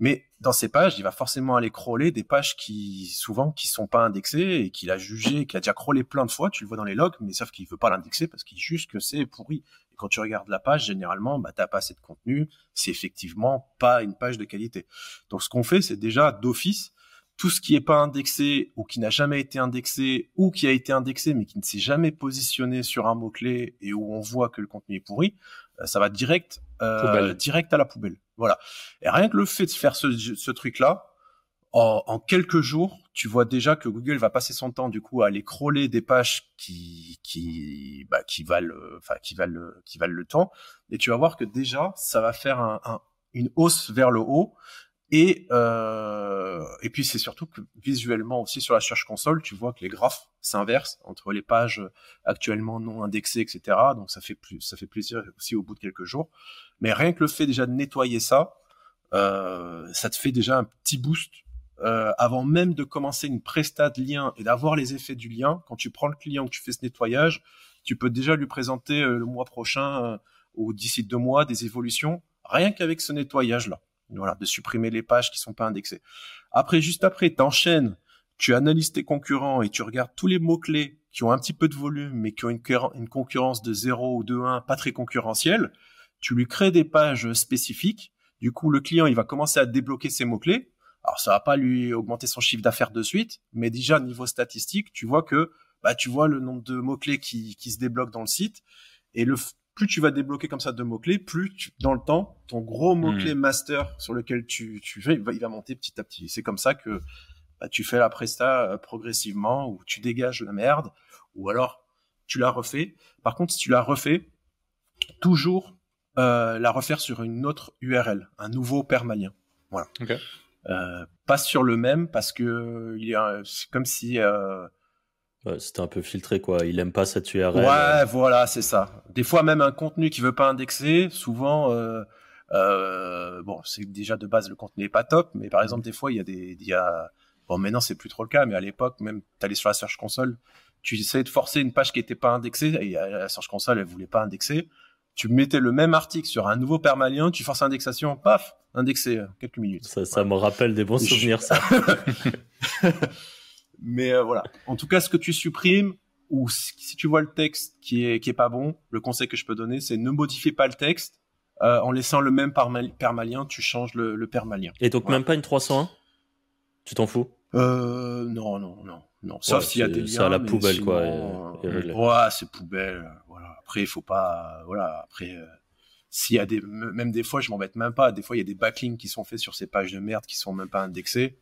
Mais dans ces pages, il va forcément aller crawler des pages qui, souvent, qui sont pas indexées et qu'il a jugé, qu'il a déjà crawlé plein de fois. Tu le vois dans les logs, mais sauf qu'il veut pas l'indexer parce qu'il juge que c'est pourri. Et quand tu regardes la page, généralement, bah, t'as pas assez de contenu. C'est effectivement pas une page de qualité. Donc, ce qu'on fait, c'est déjà d'office, tout ce qui est pas indexé ou qui n'a jamais été indexé ou qui a été indexé mais qui ne s'est jamais positionné sur un mot-clé et où on voit que le contenu est pourri, euh, ça va direct, euh, direct à la poubelle. Voilà. Et rien que le fait de faire ce, ce truc-là, en, en, quelques jours, tu vois déjà que Google va passer son temps du coup à aller crawler des pages qui qui bah, qui valent enfin qui valent qui valent le temps et tu vas voir que déjà ça va faire un, un, une hausse vers le haut et euh, et puis c'est surtout que visuellement aussi sur la Search Console, tu vois que les graphes s'inversent entre les pages actuellement non indexées, etc. Donc ça fait plus ça fait plaisir aussi au bout de quelques jours. Mais rien que le fait déjà de nettoyer ça, euh, ça te fait déjà un petit boost euh, avant même de commencer une presta de lien et d'avoir les effets du lien. Quand tu prends le client que tu fais ce nettoyage, tu peux déjà lui présenter euh, le mois prochain euh, ou d'ici deux mois des évolutions rien qu'avec ce nettoyage là voilà, de supprimer les pages qui sont pas indexées. Après, juste après, t'enchaînes, tu analyses tes concurrents et tu regardes tous les mots-clés qui ont un petit peu de volume, mais qui ont une, concurrence de 0 ou de 1, pas très concurrentielle. Tu lui crées des pages spécifiques. Du coup, le client, il va commencer à débloquer ses mots-clés. Alors, ça va pas lui augmenter son chiffre d'affaires de suite, mais déjà, niveau statistique, tu vois que, bah, tu vois le nombre de mots-clés qui, qui se débloquent dans le site. Et le, plus tu vas débloquer comme ça de mots-clés, plus dans le temps, ton gros mot-clé hmm. master sur lequel tu, tu fais, il va, il va monter petit à petit. C'est comme ça que bah, tu fais la presta euh, progressivement, ou tu dégages la merde, ou alors tu la refais. Par contre, si tu la refais, toujours euh, la refaire sur une autre URL, un nouveau permalien. Voilà. Euh, pas sur le même parce que il c'est comme si euh, c'était un peu filtré, quoi. Il aime pas cette URL. Ouais, euh. voilà, c'est ça. Des fois, même un contenu qui veut pas indexer, souvent, euh, euh, bon, c'est déjà de base le contenu est pas top, mais par exemple, des fois, il y a des, il y a, bon, maintenant c'est plus trop le cas, mais à l'époque, même, t'allais sur la Search Console, tu essayais de forcer une page qui était pas indexée, et la Search Console, elle voulait pas indexer. Tu mettais le même article sur un nouveau permalien, tu forces indexation, paf, indexé, quelques minutes. Ça, ça me rappelle des bons souvenirs, ça. Mais euh, voilà. En tout cas, ce que tu supprimes, ou si tu vois le texte qui est qui est pas bon, le conseil que je peux donner, c'est ne modifiez pas le texte. Euh, en laissant le même permalien, tu changes le, le permalien. Et donc même pas une 301 Tu t'en fous? Euh, Non, non, non, non. Sauf s'il y a des liens. À la poubelle, quoi. Euh, ouais, c'est poubelle. Voilà. Après, il faut pas. Voilà. Après, s'il y a des, même des fois, je m'embête même pas. Des fois, il y a des backlinks qui sont faits sur ces pages de merde qui sont même pas indexées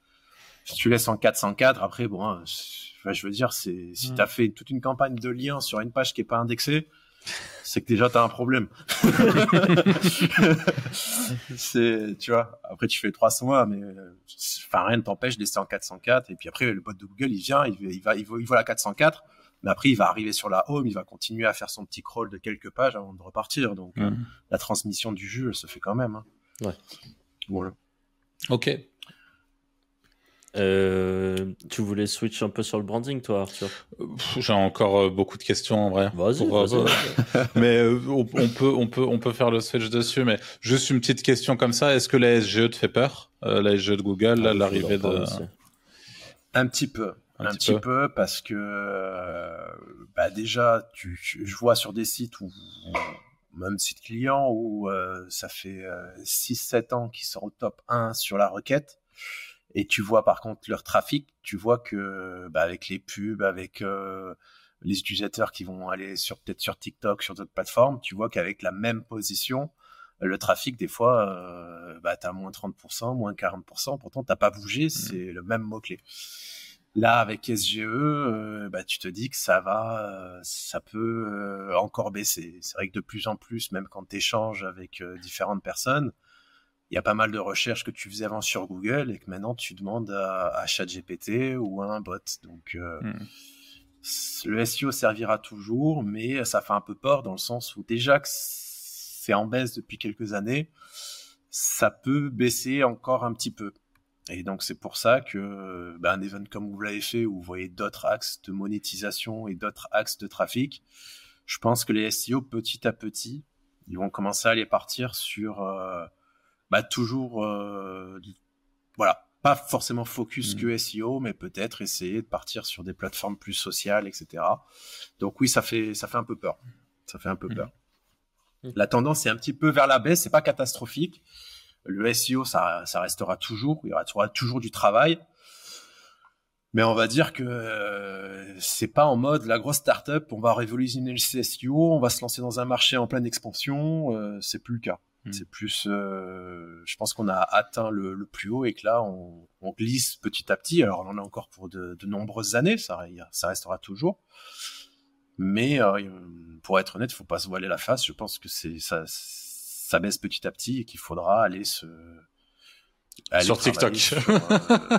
si tu laisses en 404, après, bon, hein, je veux dire, c'est si mm. tu as fait toute une campagne de liens sur une page qui est pas indexée, c'est que déjà tu as un problème. c'est, tu vois, après tu fais 300 mois, mais enfin rien ne t'empêche de laisser en 404 et puis après le bot de Google il vient, il, il va, il voit, il voit la 404, mais après il va arriver sur la home, il va continuer à faire son petit crawl de quelques pages avant de repartir. Donc mm. la transmission du jeu, elle se fait quand même. Hein. Ouais. Voilà. Ok. Euh, tu voulais switch un peu sur le branding, toi, Arthur J'ai encore euh, beaucoup de questions en vrai. Vas-y, euh, mais on, peut, on peut, on peut faire le switch dessus. Mais juste une petite question comme ça est-ce que la SGE te fait peur? La SGE de Google, ah, l'arrivée de. Un petit peu. Un, petit, peu. parce que bah déjà, tu, je vois sur des sites où même sites clients où ça fait 6-7 ans qu'ils sont au top 1 sur la requête et tu vois par contre leur trafic, tu vois que bah, avec les pubs, avec euh, les utilisateurs qui vont aller sur peut-être sur TikTok, sur d'autres plateformes, tu vois qu'avec la même position, le trafic des fois, euh, bah, t'as moins 30%, moins 40%, pourtant t'as pas bougé, mmh. c'est le même mot clé. Là, avec SGE, euh, bah, tu te dis que ça va, euh, ça peut encore baisser. C'est vrai que de plus en plus, même quand tu échanges avec différentes personnes, il y a pas mal de recherches que tu faisais avant sur Google et que maintenant tu demandes à, à ChatGPT ou à un bot. Donc, euh, hmm. le SEO servira toujours, mais ça fait un peu peur dans le sens où déjà que c'est en baisse depuis quelques années, ça peut baisser encore un petit peu. Et donc c'est pour ça que ben, un event comme vous l'avez fait, où vous voyez d'autres axes de monétisation et d'autres axes de trafic, je pense que les SEO petit à petit, ils vont commencer à aller partir sur euh, bah, toujours euh, voilà pas forcément focus mmh. que SEO, mais peut-être essayer de partir sur des plateformes plus sociales, etc. Donc oui, ça fait ça fait un peu peur. Ça fait un peu mmh. peur. Mmh. La tendance est un petit peu vers la baisse. C'est pas catastrophique. Le SEO, ça, ça restera toujours. Il y aura toujours du travail. Mais on va dire que euh, c'est pas en mode la grosse startup, on va révolutionner le SEO, on va se lancer dans un marché en pleine expansion. Euh, c'est plus le cas. Hmm. C'est plus, euh, je pense qu'on a atteint le, plus haut et que là, on, glisse petit à petit. Alors, on en a encore pour de, nombreuses années, ça, ça restera toujours. Mais euh, pour être honnête, il faut pas se voiler la face. Je pense que c'est ça, ça baisse petit à petit et qu'il faudra aller se sur TikTok. Euh,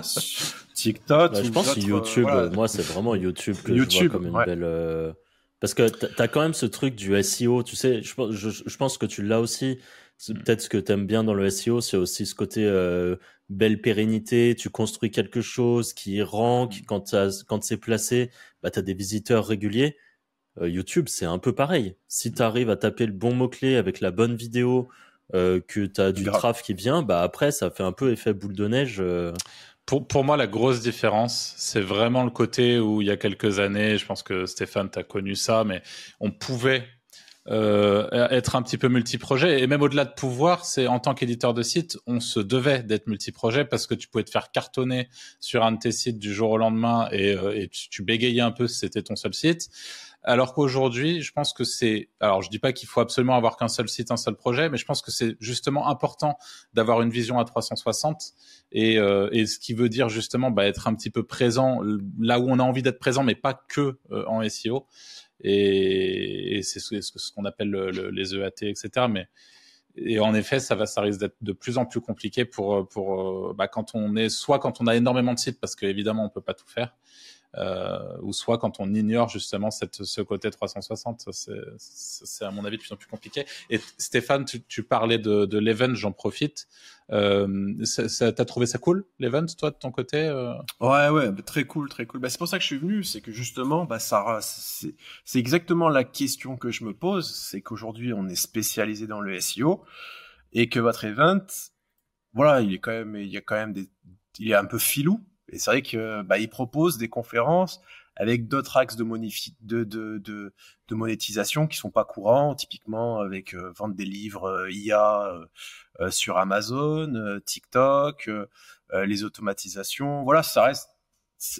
TikTok. Bah, je pense que YouTube, moi, c'est vraiment YouTube que je vois comme une belle. Parce que tu as quand même ce truc du SEO, tu sais, je, je, je pense que tu l'as aussi. Mm. Peut-être ce que tu aimes bien dans le SEO, c'est aussi ce côté euh, belle pérennité, tu construis quelque chose qui rank, mm. quand, quand c'est placé, bah, tu as des visiteurs réguliers. Euh, YouTube, c'est un peu pareil. Si mm. tu arrives à taper le bon mot-clé avec la bonne vidéo, euh, que tu as du traf qui vient, bah après, ça fait un peu effet boule de neige. Pour, pour moi, la grosse différence, c'est vraiment le côté où il y a quelques années, je pense que Stéphane, tu as connu ça, mais on pouvait euh, être un petit peu multi-projet. Et même au-delà de pouvoir, c'est en tant qu'éditeur de site, on se devait d'être multi-projet parce que tu pouvais te faire cartonner sur un de tes sites du jour au lendemain et, euh, et tu, bégayais un peu si c'était ton seul site. Alors qu'aujourd'hui, je pense que c'est, alors je dis pas qu'il faut absolument avoir qu'un seul site, un seul projet, mais je pense que c'est justement important d'avoir une vision à 360 et, euh, et ce qui veut dire justement bah, être un petit peu présent là où on a envie d'être présent, mais pas que euh, en SEO. Et, et c'est ce, qu'on appelle les EAT, etc. Mais et en effet, ça va, ça risque d'être de plus en plus compliqué pour pour euh, bah, quand on est soit quand on a énormément de sites parce qu'évidemment on peut pas tout faire, ou soit quand on ignore justement cette, ce côté 360, c'est à mon avis de plus en plus compliqué. Et Stéphane, tu, tu parlais de, de l'event, j'en profite. Euh, T'as trouvé ça cool, l'event, toi, de ton côté euh? Ouais, ouais, bah, très cool, très cool. Bah, c'est pour ça que je suis venu, c'est que justement, bah, ça, c'est exactement la question que je me pose, c'est qu'aujourd'hui, on est spécialisé dans le SEO et que votre event, voilà, il est quand même, il y a quand même des, il est un peu filou et c'est vrai que bah, il propose des conférences avec d'autres axes de, de, de, de, de, monétisation qui sont pas courants, typiquement avec euh, vendre des livres euh, IA euh, sur Amazon, TikTok, les automatisations. Voilà, ça reste.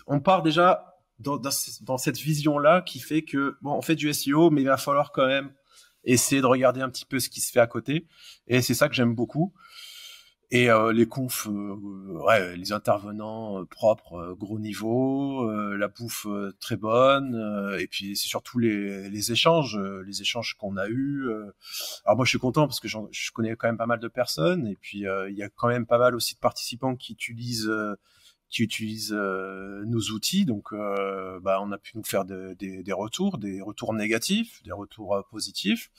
On part déjà dans, dans, dans cette vision-là qui fait que bon, on fait du SEO, mais il va falloir quand même essayer de regarder un petit peu ce qui se fait à côté. Et c'est ça que j'aime beaucoup. Et euh, les confs, euh, ouais, les intervenants euh, propres, gros niveau, la bouffe très bonne, et puis c'est surtout les, les échanges, les échanges qu'on a eus. Alors moi je suis content parce que je connais quand même pas mal de personnes, et puis il y a quand même pas mal aussi de participants qui utilisent qui utilisent nos outils. Donc, bah, on a pu nous faire des, des retours, des retours négatifs, des retours positifs.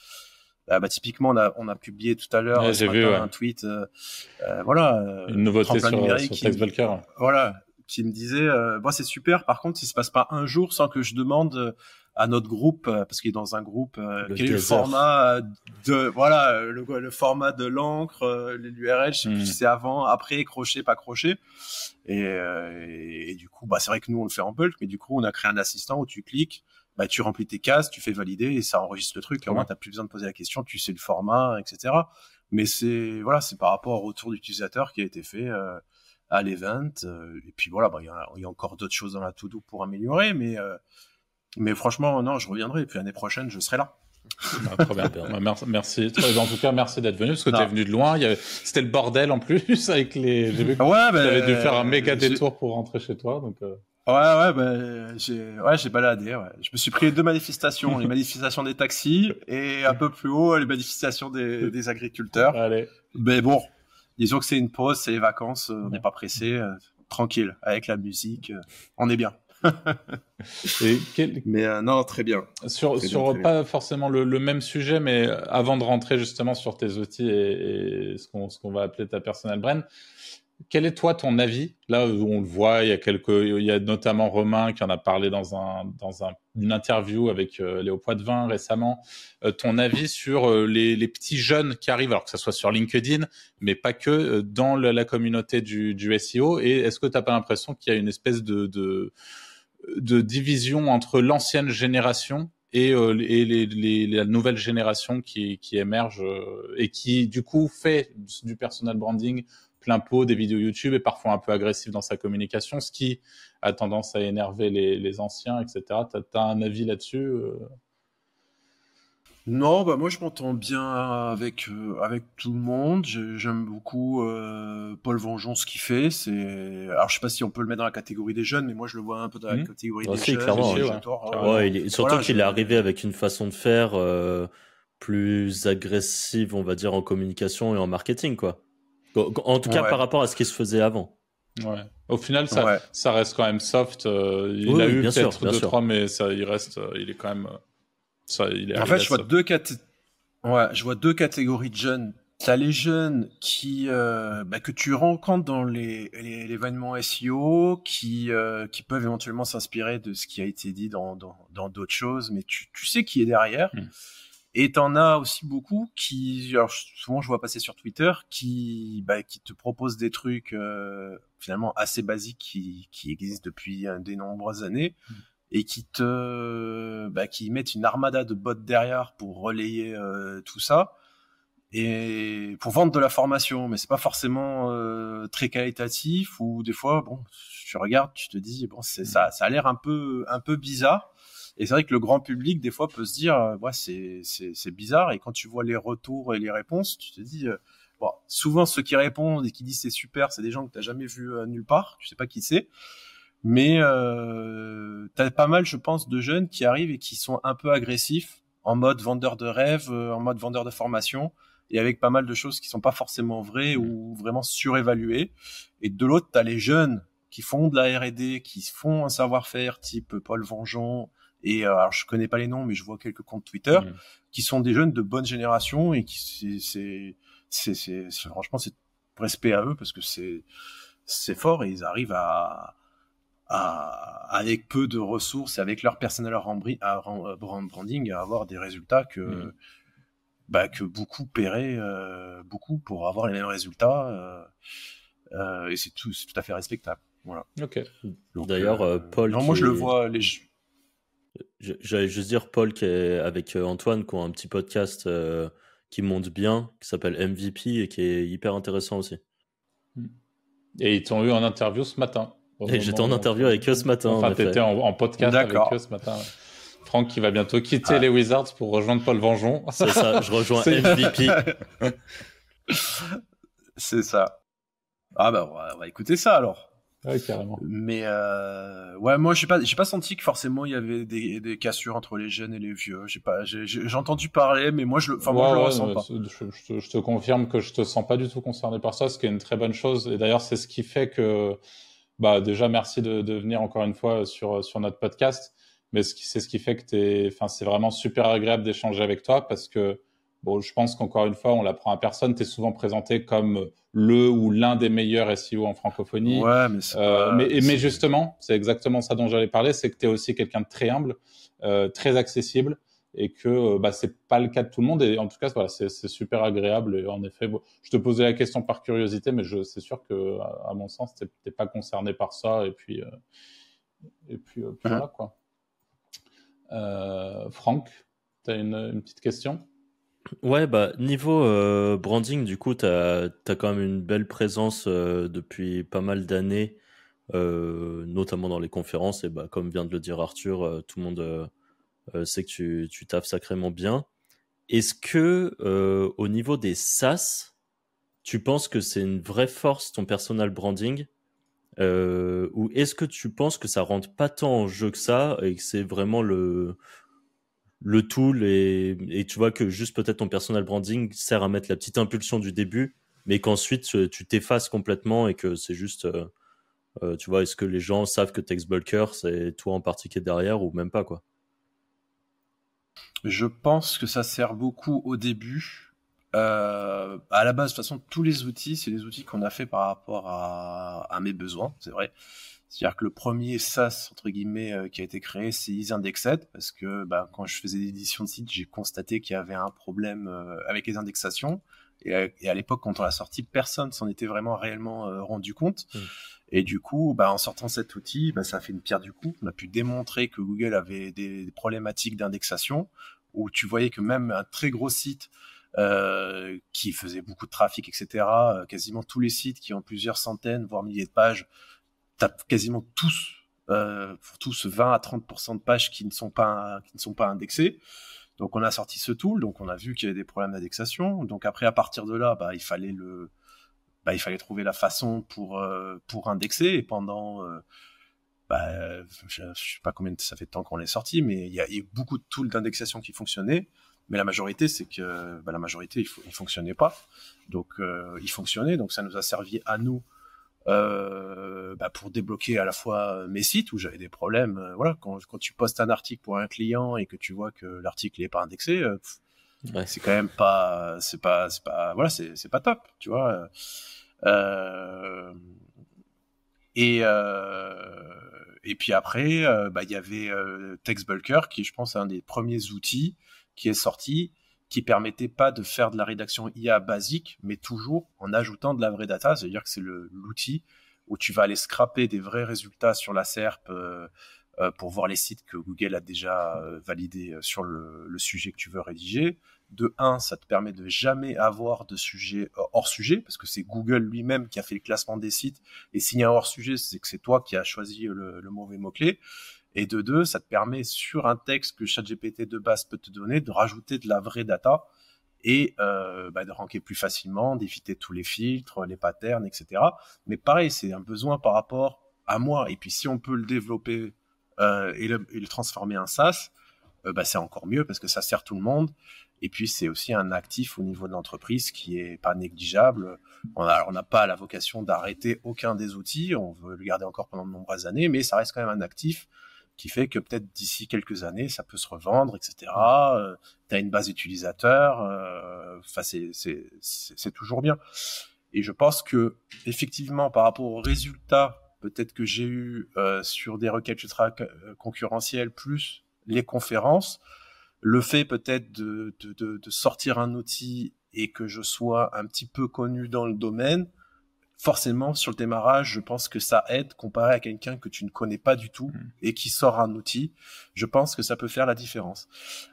Ah, bah, typiquement, on a, on a publié tout à l'heure un tweet, euh, euh, voilà, euh, une nouveauté sur, numérique sur TextBulker. Voilà, qui me disait, euh, c'est super. Par contre, il se passe pas un jour sans que je demande à notre groupe, parce qu'il est dans un groupe, quel est le format de, voilà, le, format de l'encre, l'URL, je sais plus hmm. si c'est avant, après, crochet, pas crochet. Et, et, du coup, bah, c'est vrai que nous, on le fait en bulk, mais du coup, on a créé un assistant où tu cliques, bah, tu remplis tes cases, tu fais valider et ça enregistre le truc. Et au moins, t'as plus besoin de poser la question, tu sais le format, etc. Mais c'est voilà, c'est par rapport au retour d'utilisateur qui a été fait euh, à l'event. Euh, et puis voilà, bah, il y, y, a encore d'autres choses dans la to-do pour améliorer, mais euh, mais franchement, non, je reviendrai. Et puis l'année prochaine, je serai là. Ah, trop bien. merci. En tout cas, merci d'être venu parce que tu es venu de loin. C'était le bordel en plus avec les. J'ai vu que ouais, tu avais dû faire un méga détour pour rentrer chez toi. Donc. Ouais, ouais, bah, j'ai, ouais, j'ai baladé. Ouais. Je me suis pris les deux manifestations, les manifestations des taxis et un peu plus haut les manifestations des, des agriculteurs. Allez. Mais bon, disons que c'est une pause, c'est les vacances, on n'est pas pressé, euh, tranquille, avec la musique, euh, on est bien. Mais non, très bien. Sur, sur pas forcément le, même sujet, mais avant de rentrer justement sur tes outils et, ce qu'on va appeler ta personnel brand, quel est toi ton avis Là, on le voit, il y a notamment Romain qui en a parlé dans un dans un, une interview avec euh, Léo Poitvin récemment. Euh, ton avis sur euh, les, petits jeunes qui arrivent, alors que ce soit sur LinkedIn, mais pas que dans la, communauté du, SEO. Et est-ce que tu n'as pas l'impression qu'il y a une espèce de, division entre l'ancienne génération et, la nouvelle génération qui émerge et qui du coup fait du personal branding plein pot des vidéos YouTube et parfois un peu agressif dans sa communication, ce qui a tendance à énerver les, anciens, etc. Tu as, un avis là-dessus euh? Non, bah moi je m'entends bien avec, euh, avec tout le monde. J'aime beaucoup euh, Paul Vengeon ce qu'il fait. C'est alors je sais pas si on peut le mettre dans la catégorie des jeunes, mais moi je le vois un peu dans la mmh. catégorie des jeunes. Clairement, surtout qu'il est arrivé avec une façon de faire plus agressive, on va dire, en communication et en marketing, quoi. En tout cas, par rapport à ce qui se faisait avant. Ouais. Au final, ça, ça reste quand même soft. Euh, il a eu peut-être deux, trois, mais ça, il reste, euh, il est quand même. Euh, ça, il est en fait, je vois, deux ouais, je vois deux catégories de jeunes. T'as les jeunes qui bah, que tu rencontres dans les, les l'événement SEO, qui qui peuvent éventuellement s'inspirer de ce qui a été dit dans dans d'autres choses, mais tu, tu sais qui est derrière. Hmm. Et t'en as aussi beaucoup qui, alors souvent je vois passer sur Twitter, qui, bah, qui te proposent des trucs euh, finalement assez basiques qui, qui existent depuis euh, des nombreuses années mm. et qui te, bah, qui mettent une armada de bots derrière pour relayer euh, tout ça et pour vendre de la formation, mais c'est pas forcément euh, très qualitatif ou des fois, bon, tu regardes, tu te dis bon, c'est ça, ça a l'air un peu, un peu bizarre. Et c'est vrai que le grand public, des fois, peut se dire, euh, ouais, c'est, c'est, bizarre. Et quand tu vois les retours et les réponses, tu te dis, euh, bon, souvent ceux qui répondent et qui disent c'est super, c'est des gens que tu n'as jamais vu euh, nulle part, tu sais pas qui c'est. Mais euh, tu as pas mal, je pense, de jeunes qui arrivent et qui sont un peu agressifs, en mode vendeur de rêve, en mode vendeur de formation, et avec pas mal de choses qui sont pas forcément vraies ou vraiment surévaluées. Et de l'autre, tu as les jeunes qui font de la R&D, qui font un savoir-faire type Paul Vengeon, et euh, alors je connais pas les noms, mais je vois quelques comptes Twitter mmh. qui sont des jeunes de bonne génération et qui c'est franchement c'est respect à eux parce que c'est c'est fort et ils arrivent à, à, avec peu de ressources, avec leur personnel à branding, à avoir des résultats que, mmh. bah, que beaucoup paieraient euh, beaucoup pour avoir les mêmes résultats. Euh, euh, et c'est tout, tout à fait respectable. Voilà. Ok. D'ailleurs, euh, Paul. Non, moi je le vois. Les, J'allais juste dire, Paul, qui est avec euh, Antoine, qui ont un petit podcast euh, qui monte bien, qui s'appelle MVP et qui est hyper intéressant aussi. Hmm. Et ils t'ont eu en interview ce matin. Et j'étais en interview avec eux ce matin. Enfin, t'étais en, en podcast avec eux ce matin. Franck qui va bientôt quitter ah. les Wizards pour rejoindre Paul Vengeon. C'est ça, je rejoins MVP. C'est ça. Ah bah on va écouter ça alors. Ouais, carrément. Mais euh, ouais, moi j'ai pas j'ai pas senti que forcément il y avait des, des cassures entre les jeunes et les vieux. J'ai pas j'ai entendu parler, mais moi je le enfin moi je le ressens pas. Je, je, te confirme que je te sens pas du tout concerné par ça, ce qui est une très bonne chose. Et d'ailleurs c'est ce qui fait que bah déjà merci de, de venir encore une fois sur sur notre podcast. Mais c'est ce qui fait que t'es enfin c'est vraiment super agréable d'échanger avec toi parce que Bon, je pense qu'encore une fois, on l'apprend à personne. Tu es souvent présenté comme le ou l'un des meilleurs SEO en francophonie. Ouais, mais, euh, mais, justement, c'est exactement ça dont j'allais parler, c'est que tu es aussi quelqu'un de très humble, euh, très accessible et que euh, bah, c'est pas le cas de tout le monde. Et en tout cas, voilà, c'est super agréable. Et en effet, je te posais la question par curiosité, mais c'est sûr que, à, mon sens, tu n'es pas concerné par ça. Et puis, euh, et puis, puis voilà quoi. Franck, tu as une, une petite question? Ouais, bah, niveau euh, branding, du coup, tu as, quand même une belle présence euh, depuis pas mal d'années, euh, notamment dans les conférences. Et bah, comme vient de le dire Arthur, tout le monde sait que tu, tu taffes sacrément bien. Est-ce que au niveau des SaaS, tu penses que c'est une vraie force ton personal branding? Ou est-ce que tu penses que ça rentre pas tant en jeu que ça et que c'est vraiment le, le tool et, tu vois que juste peut-être ton personal branding sert à mettre la petite impulsion du début, mais qu'ensuite tu t'effaces complètement et que c'est juste euh, Tu vois, est-ce que les gens savent que TextBulker, c'est toi en partie qui est derrière ou même pas, quoi? Je pense que ça sert beaucoup au début. à la base, de toute façon, tous les outils, c'est des outils qu'on a fait par rapport à mes besoins, c'est vrai. C'est-à-dire que le premier SaaS, entre guillemets, euh, qui a été créé, c'est EasyIndexed, parce que bah, quand je faisais l'édition de site, j'ai constaté qu'il y avait un problème euh, avec les indexations. Et à, l'époque, quand on l'a sorti, personne s'en était vraiment réellement euh, rendu compte. Mmh. Et du coup, bah, en sortant cet outil, bah, ça a fait une pierre du coup. On a pu démontrer que Google avait des, problématiques d'indexation, où tu voyais que même un très gros site euh, qui faisait beaucoup de trafic, etc., quasiment tous les sites qui ont plusieurs centaines, voire milliers de pages, t'as quasiment tous, euh, pour tous 20 à 30% de pages qui ne sont pas qui ne sont pas indexées. Donc on a sorti ce tool, donc on a vu qu'il y avait des problèmes d'indexation. Donc après à partir de là, bah, il fallait le bah, il fallait trouver la façon pour euh, pour indexer et pendant euh, bah, je, ne sais pas combien ça fait de temps qu'on l'est sorti, mais il y, a, eu beaucoup de tools d'indexation qui fonctionnaient. Mais la majorité, c'est que bah, la majorité, il, il fonctionnait pas. Donc, euh, il fonctionnait. Donc, ça nous a servi à nous euh, bah pour débloquer à la fois mes sites où j'avais des problèmes. Euh, voilà, quand, quand tu postes un article pour un client et que tu vois que l'article n'est pas indexé, euh, ouais. c'est quand même pas, c'est pas, c'est pas, voilà, c'est, c'est pas top, tu vois. Euh, et et puis après, bah il y avait TextBulker qui, je pense, est un des premiers outils qui est sorti qui permettait pas de faire de la rédaction IA basique, mais toujours en ajoutant de la vraie data, c'est-à-dire que c'est l'outil où tu vas aller scraper des vrais résultats sur la SERP euh, euh, pour voir les sites que Google a déjà euh, validés sur le, le, sujet que tu veux rédiger. De un, ça te permet de jamais avoir de sujet hors sujet, parce que c'est Google lui-même qui a fait le classement des sites, et s'il y a un hors sujet, c'est que c'est toi qui as choisi le, le mauvais mot-clé. Et de deux, ça te permet sur un texte que ChatGPT de base peut te donner de rajouter de la vraie data et euh, bah, de ranker plus facilement, d'éviter tous les filtres, les patterns, etc. Mais pareil, c'est un besoin par rapport à moi. Et puis si on peut le développer euh, et, le, transformer en SaaS, euh, bah, c'est encore mieux parce que ça sert tout le monde. Et puis c'est aussi un actif au niveau de l'entreprise qui est pas négligeable. On n'a pas la vocation d'arrêter aucun des outils, on veut le garder encore pendant de nombreuses années, mais ça reste quand même un actif qui fait que peut-être d'ici quelques années, ça peut se revendre, etc. Euh, tu as une base utilisateur, euh, enfin c'est toujours bien. Et je pense que effectivement, par rapport aux résultats peut-être que j'ai eu euh, sur des requêtes ultra concurrentielles plus les conférences, le fait peut-être de, de, de, de sortir un outil et que je sois un petit peu connu dans le domaine, forcément sur le démarrage, je pense que ça aide comparé à quelqu'un que tu ne connais pas du tout mm. et qui sort un outil. Je pense que ça peut faire la différence.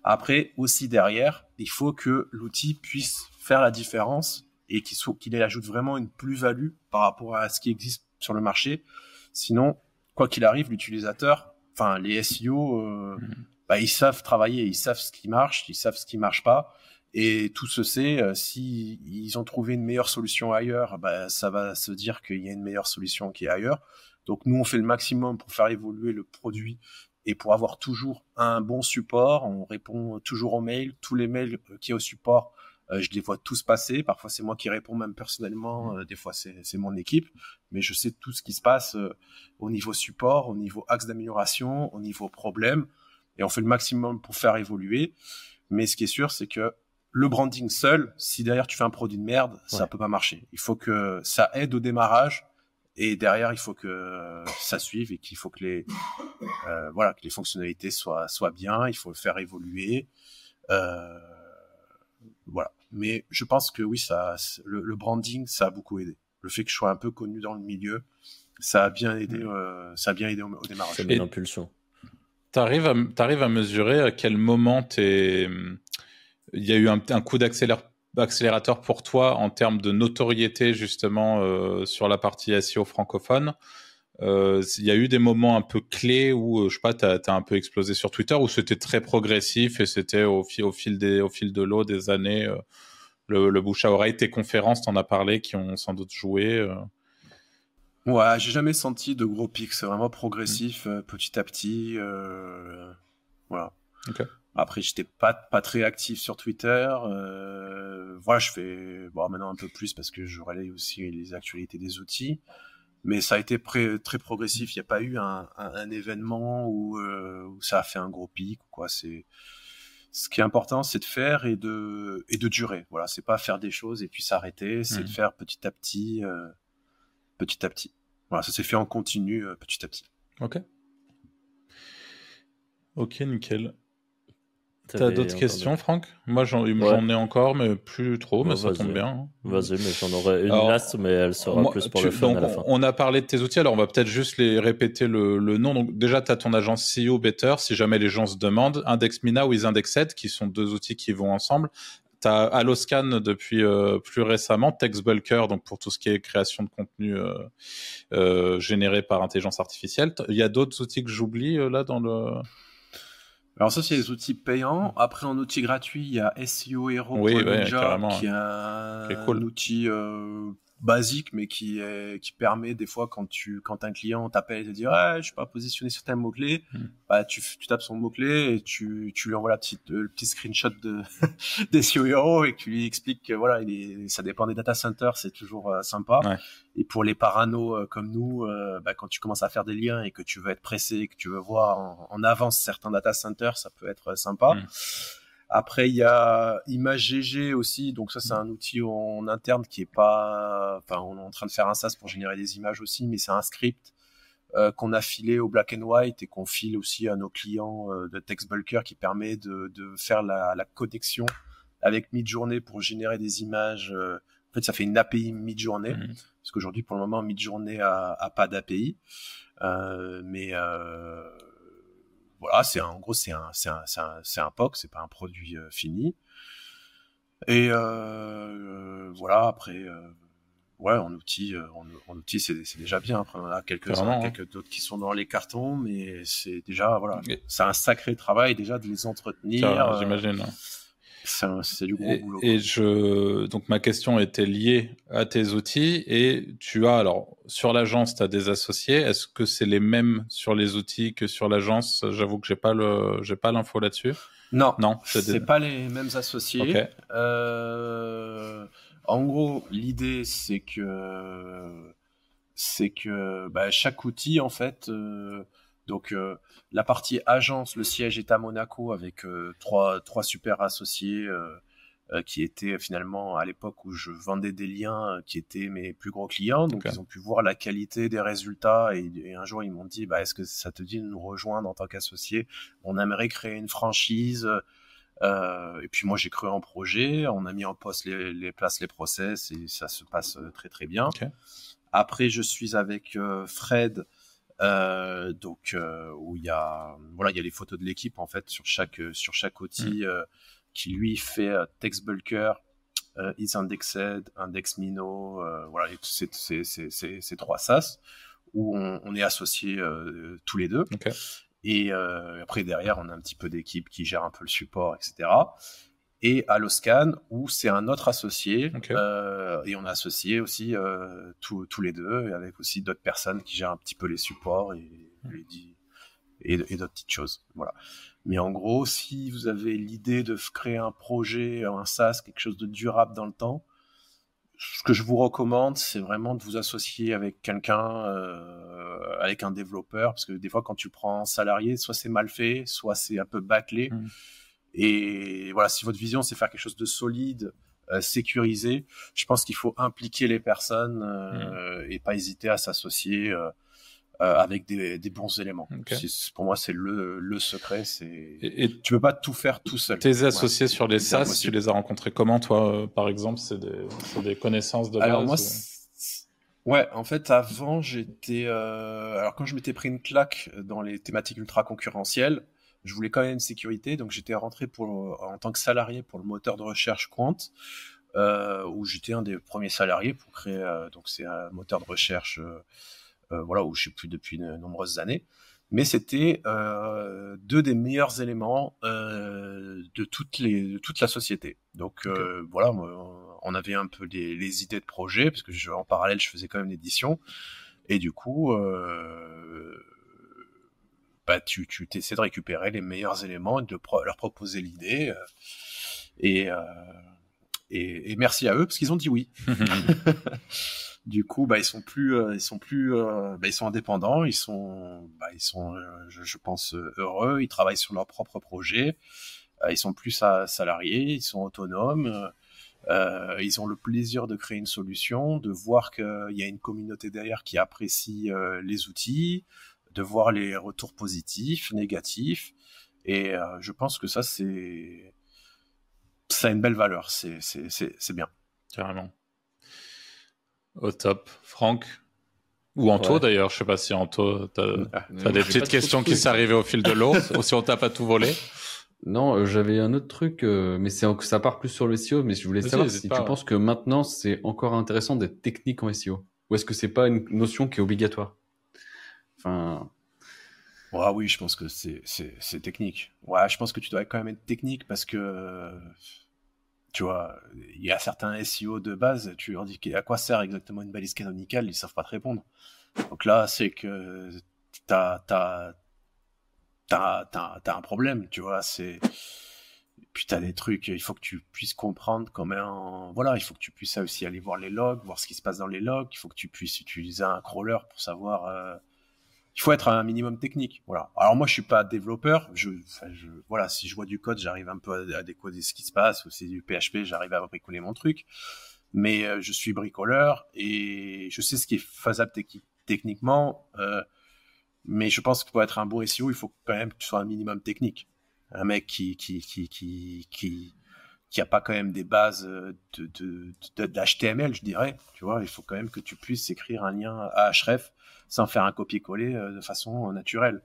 Après, aussi derrière, il faut que l'outil puisse faire la différence et qu'il ajoute vraiment une plus-value par rapport à ce qui existe sur le marché. Sinon, quoi qu'il arrive, l'utilisateur, enfin les SEO, euh, mm. bah, ils savent travailler, ils savent ce qui marche, ils savent ce qui marche pas. Et tout se sait, euh, si ils ont trouvé une meilleure solution ailleurs, bah, ça va se dire qu'il y a une meilleure solution qui est ailleurs. Donc nous, on fait le maximum pour faire évoluer le produit et pour avoir toujours un bon support. On répond toujours aux mails. Tous les mails euh, qui y au support, euh, je les vois tous passer. Parfois, c'est moi qui réponds même personnellement. des fois, c'est mon équipe. Mais je sais tout ce qui se passe au niveau support, au niveau axe d'amélioration, au niveau problème. Et on fait le maximum pour faire évoluer. Mais ce qui est sûr, c'est que le branding seul, si derrière tu fais un produit de merde, ça peut pas marcher. Il faut que ça aide au démarrage et derrière il faut que ça suive et qu'il faut que les euh, voilà que les fonctionnalités soient soient bien. Il faut le faire évoluer. Euh, voilà. Mais je pense que oui, ça, le, branding, ça a beaucoup aidé. Le fait que je sois un peu connu dans le milieu, ça a bien aidé, euh, ça a bien aidé au, démarrage. C'est une impulsion. T'arrives à, arrives à mesurer à quel moment t'es il y a eu un, coup d'accélérateur pour toi en termes de notoriété justement euh, sur la partie SEO francophone. Euh, il y a eu des moments un peu clés où, euh, je sais pas, tu as, un peu explosé sur Twitter, où c'était très progressif et c'était au, au, fil des, au fil de l'eau des années, le, bouche à oreille, tes conférences, t'en as parlé, qui ont sans doute joué. Ouais, j'ai jamais senti de gros pics, c'est vraiment progressif, mmh. petit à petit. voilà. Okay. Après, j'étais pas pas très actif sur Twitter. Euh, voilà, je fais bon maintenant un peu plus parce que je relaye aussi les actualités des outils. mais ça a été très progressif. Il n'y a pas eu un, événement où, où, ça a fait un gros pic. Quoi. C'est ce qui est important, c'est de faire et de et de durer. Voilà, c'est pas faire des choses et puis s'arrêter, c'est de mmh. faire petit à petit, petit à petit. Voilà, ça s'est fait en continu, petit à petit. Ok. Ok, nickel. T'as d'autres questions, Franck? Moi, j'en ai encore, mais plus trop, mais ça tombe bien. Hein. Vas-y, mais j'en aurais une last, mais elle sera plus pour le fun à la fin. On a parlé de tes outils, alors on va peut-être juste les répéter le, nom. Donc déjà, tu as ton agence CEO Better, si jamais les gens se demandent, IndexMina ou IsIndexed, qui sont deux outils qui vont ensemble. Tu as Alloscan depuis euh, plus récemment, TextBulker, donc pour tout ce qui est création de contenu euh, euh, généré par intelligence artificielle. Il y a d'autres outils que j'oublie là dans le... Alors ça, c'est les outils payants. Après, en outil gratuit, il y a SEO Hero qui est un, outil euh, basique, mais qui, est, qui permet des fois quand tu quand un client t'appelle et te dit ouais, je suis pas positionné sur tel mot clé, hmm. bah tu, tu tapes son mot clé et tu, tu lui envoies la petite le petit screenshot de des Hero et tu lui expliques que voilà, il est, ça dépend des data centers, c'est toujours euh, sympa. Et pour les parano euh, comme nous, euh, bah, quand tu commences à faire des liens et que tu veux être pressé, que tu veux voir en, en avance certains data centers, ça peut être sympa. Hmm. Après, il y a ImageGG aussi. Donc ça, c'est un outil en interne qui est pas. Enfin, on est en train de faire un SaaS pour générer des images aussi, mais c'est un script euh, qu'on a filé au black and white et qu'on file aussi à nos clients euh, de TextBulker qui permet de, de faire la, la, connexion avec Midjourney pour générer des images. Euh, en fait, ça fait une API Midjourney mmh. parce qu'aujourd'hui, pour le moment, Midjourney a, a pas d'API, euh, mais voilà, c'est en gros c'est un c'est un c'est un, c'est un POC, c'est pas un produit euh, fini. Et euh, euh, voilà après ouais en outil en, outil c'est c'est déjà bien. Après on a quelques uns, hein. quelques d'autres qui sont dans les cartons, mais c'est déjà voilà c'est un sacré travail déjà de les entretenir. J'imagine. Hein. C'est du gros boulot. Et je, donc ma question était liée à tes outils et tu as, alors, sur l'agence, tu as des associés. Est-ce que c'est les mêmes sur les outils que sur l'agence? J'avoue que j'ai pas le, j'ai pas l'info là-dessus. Non. Non. C'est pas les mêmes associés. Euh, en gros, l'idée, c'est que, c'est que, bah, chaque outil, en fait, euh, donc euh, la partie agence, le siège est à Monaco avec euh, trois, trois super associés euh, qui étaient finalement à l'époque où je vendais des liens qui étaient mes plus gros clients. Donc ils ont pu voir la qualité des résultats et, un jour ils m'ont dit bah, est-ce que ça te dit de nous rejoindre en tant qu'associé On aimerait créer une franchise. et puis moi j'ai cru en projet, on a mis en poste les, places, les process et ça se passe très très bien. Après je suis avec Fred euh, donc euh, où il y a voilà il y a les photos de l'équipe en fait sur chaque sur chaque outil mm. euh, qui lui fait text bulker is indexed index mino voilà c'est c'est trois sas où on, on est associés tous les deux. Et après derrière on a un petit peu d'équipe qui gère un peu le support etc et à Loscan où c'est un autre associé euh, et on a associé aussi euh, tous les deux avec aussi d'autres personnes qui gèrent un petit peu les supports et, hmm. et, et d'autres petites choses voilà mais en gros si vous avez l'idée de créer un projet un SaaS quelque chose de durable dans le temps ce que je vous recommande, c'est vraiment de vous associer avec quelqu'un, euh, avec un développeur, parce que des fois, quand tu prends un salarié, soit c'est mal fait, soit c'est un peu bâclé. Hmm. Et voilà, si votre vision c'est faire quelque chose de solide, euh, sécurisé, je pense qu'il faut impliquer les personnes euh, mmh. et pas hésiter à s'associer euh, euh avec des, des, bons éléments. Pour moi, c'est le, le secret. C'est et, tu peux pas tout faire tout seul. Tes associés sur les SaaS, tu les as rencontrés comment, toi, par exemple? C'est des, des, connaissances de Alors moi, Ouais, en fait, avant, j'étais. Alors, quand je m'étais pris une claque dans les thématiques ultra concurrentielles, je voulais quand même une sécurité, donc j'étais rentré pour, en tant que salarié pour le moteur de recherche Quant, euh, où j'étais un des premiers salariés pour créer, euh, donc c'est un moteur de recherche, euh, euh voilà, où je suis plus depuis de nombreuses années. Mais c'était euh, deux des meilleurs éléments euh, de, toutes les, de toute la société. Donc voilà, on avait un peu les, les, idées de projet, parce que je, en parallèle, je faisais quand même l'édition. Et du coup, euh, bah, tu, tu essaies de récupérer les meilleurs éléments et de leur proposer l'idée. Euh, euh, et, et, merci à eux parce qu'ils ont dit oui. Du coup, bah, ils sont plus, ils sont plus, bah, ils sont indépendants, ils sont, bah, ils sont, je, je, pense, heureux, ils travaillent sur leur propre projet, ils sont plus salariés, ils sont autonomes. Euh, ils ont le plaisir de créer une solution, de voir qu'il y a une communauté derrière qui apprécie euh, les outils, de voir les retours positifs, négatifs. Et euh, je pense que ça, c'est ça a une belle valeur. C'est bien. Carrément. Au top. Franck? Ou Anto d'ailleurs, je sais pas si Anto, tu as, des petites questions qui s'arrivaient au fil de l'eau, ou si on t'a pas tout volé? Non, euh, j'avais un autre truc, euh, mais c'est ça part plus sur le SEO, mais je voulais savoir si tu penses que maintenant c'est encore intéressant d'être technique en SEO, ou est-ce que c'est pas une notion qui est obligatoire? Enfin. Ah oui, je pense que c'est technique. Ouais, je pense que tu dois quand même être technique parce que tu vois, il y a certains SEO de base, tu leur dis à quoi sert exactement une balise canonicale, ils savent pas te répondre. Donc là, c'est que t'as as, as, un problème, tu vois. C'est puis t'as des trucs, il faut que tu puisses comprendre comment, voilà, il faut que tu puisses aussi aller voir les logs, voir ce qui se passe dans les logs. Il faut que tu puisses utiliser un crawler pour savoir. Euh, il faut être un minimum technique, voilà. Alors moi, je suis pas développeur. Je, je voilà, si je vois du code, j'arrive un peu à, décoder ce qui se passe. Ou c'est du PHP, j'arrive à bricoler mon truc. Mais euh, je suis bricoleur et je sais ce qui est faisable techniquement. Euh, mais je pense que pour être un bon SEO, il faut quand même que tu sois un minimum technique. Un mec qui qui qui qui qui qui a pas quand même des bases de de, d'HTML, je dirais. Tu vois, il faut quand même que tu puisses écrire un lien à href sans faire un copier-coller euh, de façon naturelle.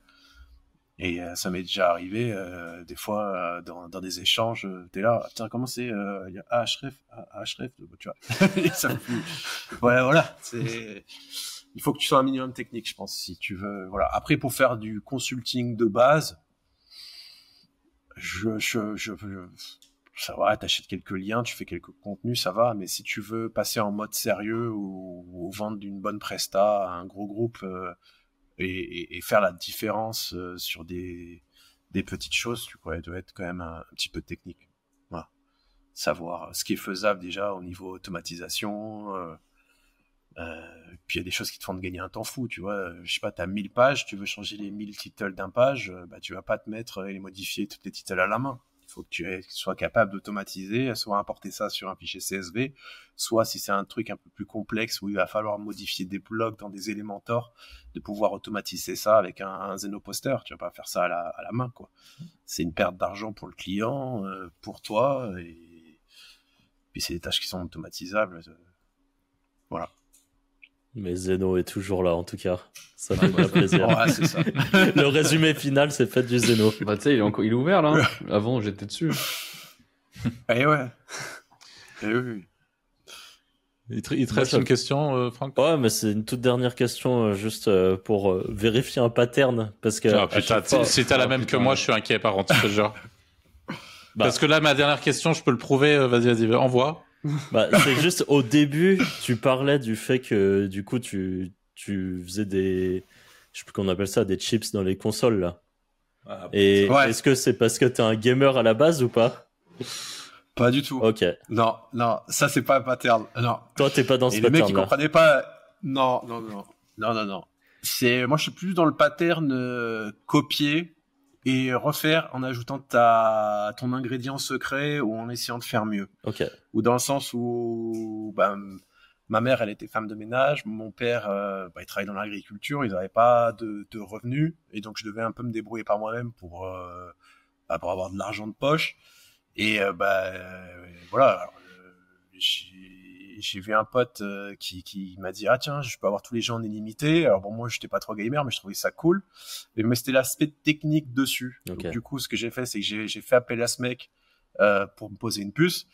Et euh, ça m'est déjà arrivé euh, des fois dans, dans des échanges, tu es là, tiens comment c'est il y a href, href, tu vois. ça, ouais voilà, c'est il faut que tu sois un minimum technique, je pense, si tu veux. Voilà. Après, pour faire du consulting de base, je, je, je, ça va, t'achètes quelques liens, tu fais quelques contenus, ça va. Mais si tu veux passer en mode sérieux ou, vendre d'une bonne presta à un gros groupe euh, et, faire la différence euh, sur des, petites choses, tu pourrais dois être quand même un, petit peu technique. Savoir ce qui est faisable déjà au niveau automatisation. Euh, puis il y a des choses qui te font gagner un temps fou, tu vois. Je sais pas, tu as 1000 pages, tu veux changer les 1000 titles d'un page, bah, tu vas pas te mettre et les modifier toutes les titles à la main. Il faut que tu sois capable d'automatiser, soit importer ça sur un fichier CSV, soit si c'est un truc un peu plus complexe où il va falloir modifier des blocs dans des Elementor, de pouvoir automatiser ça avec un, Zenoposter. Tu vas pas faire ça à la, main, quoi. C'est une perte d'argent pour le client, euh, pour toi, et puis c'est des tâches qui sont automatisables. voilà. Mais Zeno est toujours là, en tout cas. Ça fait bien plaisir. le résumé final, c'est fait du Zeno. Bah, tu sais, il, est ouvert, là. Avant, j'étais dessus. Eh ouais. Eh oui. Il te, reste une question, euh, Franck? Ouais, mais c'est une toute dernière question, euh, juste euh, pour vérifier un pattern. Parce que. Ah, putain, si t'as la ah, même que moi, je suis inquiet par contre, genre. Bah. Parce que là, ma dernière question, je peux le prouver. Vas-y, vas-y, envoie. Bah, c'est juste au début, tu parlais du fait que du coup tu tu faisais des je sais plus qu'on appelle ça des chips dans les consoles là. Ah, Et est-ce que c'est parce que t'es un gamer à la base ou pas? Pas du tout. Ok. Non, non, ça c'est pas un pattern. Non. Toi t'es pas dans ce Et pattern. Les mecs ils comprenaient pas. Non, non, non, non, non, non. C'est moi je suis plus dans le pattern euh, copier et refaire en ajoutant ta, ton ingrédient secret ou en essayant de faire mieux. Ok. Ou dans le sens où bah, ma mère, elle était femme de ménage, mon père, euh, bah, il travaillait dans l'agriculture, ils n'avaient pas de, de, revenus, et donc je devais un peu me débrouiller par moi-même pour, euh, bah, pour avoir de l'argent de poche. Et euh, bah voilà, j'ai vu un pote euh, qui, qui m'a dit ah tiens je peux avoir tous les gens en illimité. Alors bon moi j'étais pas trop gamer mais je trouvais ça cool. Mais c'était l'aspect technique dessus. Donc, du coup ce que j'ai fait c'est que j'ai fait appel à ce mec euh, pour me poser une puce.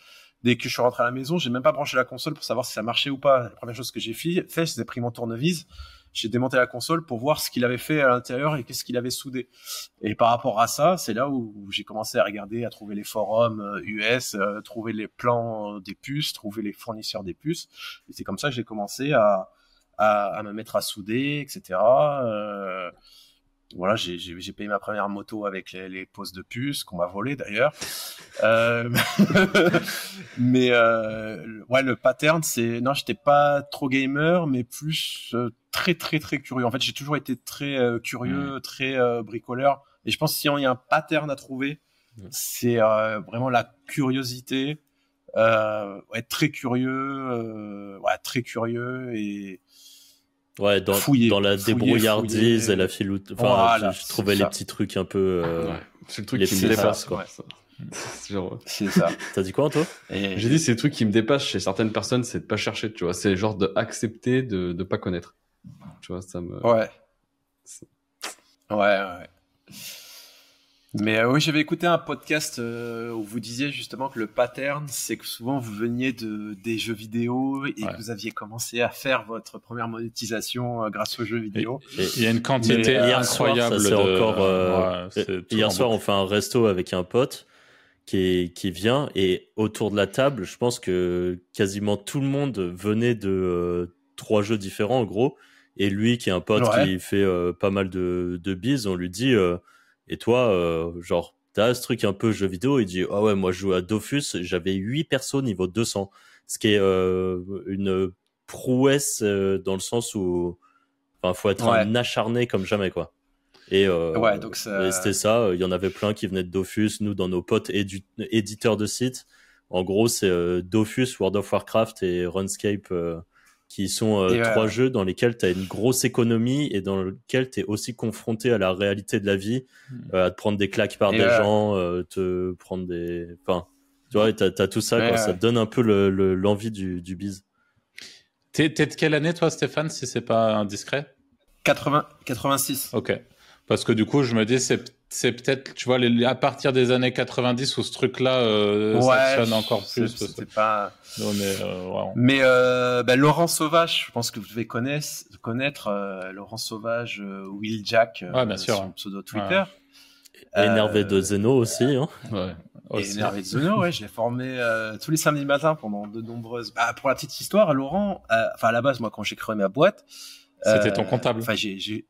Dès que je suis rentré à la maison j'ai même pas branché la console pour savoir si ça marchait ou pas. La première chose que j'ai fait c'est pris mon tournevis j'ai démonté la console pour voir ce qu'il avait fait à l'intérieur et qu'est-ce qu'il avait soudé. Et par rapport à ça, c'est là où j'ai commencé à regarder, à trouver les forums US, euh, euh, trouver les plans des puces, trouver les fournisseurs des puces. Et c'est comme ça que j'ai commencé à, à, à, me mettre à souder, etc. Euh, voilà, j'ai payé ma première moto avec les, les poses de puce qu'on m'a volé d'ailleurs. Euh, mais euh, ouais, le pattern, c'est non, j'étais pas trop gamer, mais plus euh, très très très curieux. En fait, j'ai toujours été très euh, curieux, mmh. très bricoleur. Et je pense que si on y a un pattern à trouver, mmh. c'est vraiment la curiosité. être très curieux, ouais, très curieux et Ouais, dans, dans la débrouillardise et la filoute. Enfin, je, trouvais les petits trucs un peu. Euh, c'est le truc qui me dépasse, quoi. C'est ça. T'as dit quoi, toi? J'ai dit, c'est le truc qui me dépasse chez certaines personnes, c'est de pas chercher, tu vois. C'est genre d'accepter de, de pas connaître. Tu vois, ça me. Ouais. Ouais, ouais. Mais euh, oui, j'avais écouté un podcast euh, où vous disiez justement que le pattern, c'est que souvent vous veniez de des jeux vidéo et que vous aviez commencé à faire votre première monétisation euh, grâce aux jeux vidéo. Il y a une quantité incroyable soir, de... encore. hier soir, on fait un resto avec un pote qui qui vient et autour de la table, je pense que quasiment tout le monde venait de trois jeux différents en gros. Et lui, qui est un pote qui fait pas mal de de bises, on lui dit et toi, euh, genre, t'as ce truc un peu jeu vidéo, il dit, ah ouais, moi je joue à Dofus, j'avais 8 persos niveau 200. Ce qui est euh, une prouesse euh, dans le sens où, enfin, faut être un acharné comme jamais, quoi. Et, euh, ouais, donc c'était ça, il y en avait plein qui venaient de Dofus, nous, dans nos potes éditeurs de sites. En gros, c'est Dofus, World of Warcraft et RuneScape qui sont euh, trois jeux dans lesquels tu as une grosse économie et dans lesquels tu es aussi confronté à la réalité de la vie, hmm. euh, à te prendre des claques par des gens, euh, te prendre des... Enfin, tu vois, tu as, tout ça, quoi, ça te donne un peu l'envie le, du, du biz. T'es de quelle année, toi, Stéphane, si c'est pas indiscret? 80, 86. Ok. Parce que du coup, je me dis, c'est c'est peut-être, tu vois, les, à partir des années 90 où ce truc-là euh, ouais, encore plus. Pas. mais, euh, mais euh, bah, Laurent Sauvage, je pense que vous devez connaître, connaître euh, Laurent Sauvage, euh, Will Jack, ouais, bien sûr. son pseudo Twitter. énervé de Zeno aussi. Hein. Ouais. énervé de Zeno, ouais, je l'ai formé tous les samedis matins pendant de nombreuses. Bah, pour la petite histoire, Laurent, enfin à la base, moi, quand j'ai créé ma boîte, c'était ton comptable. Enfin, j'ai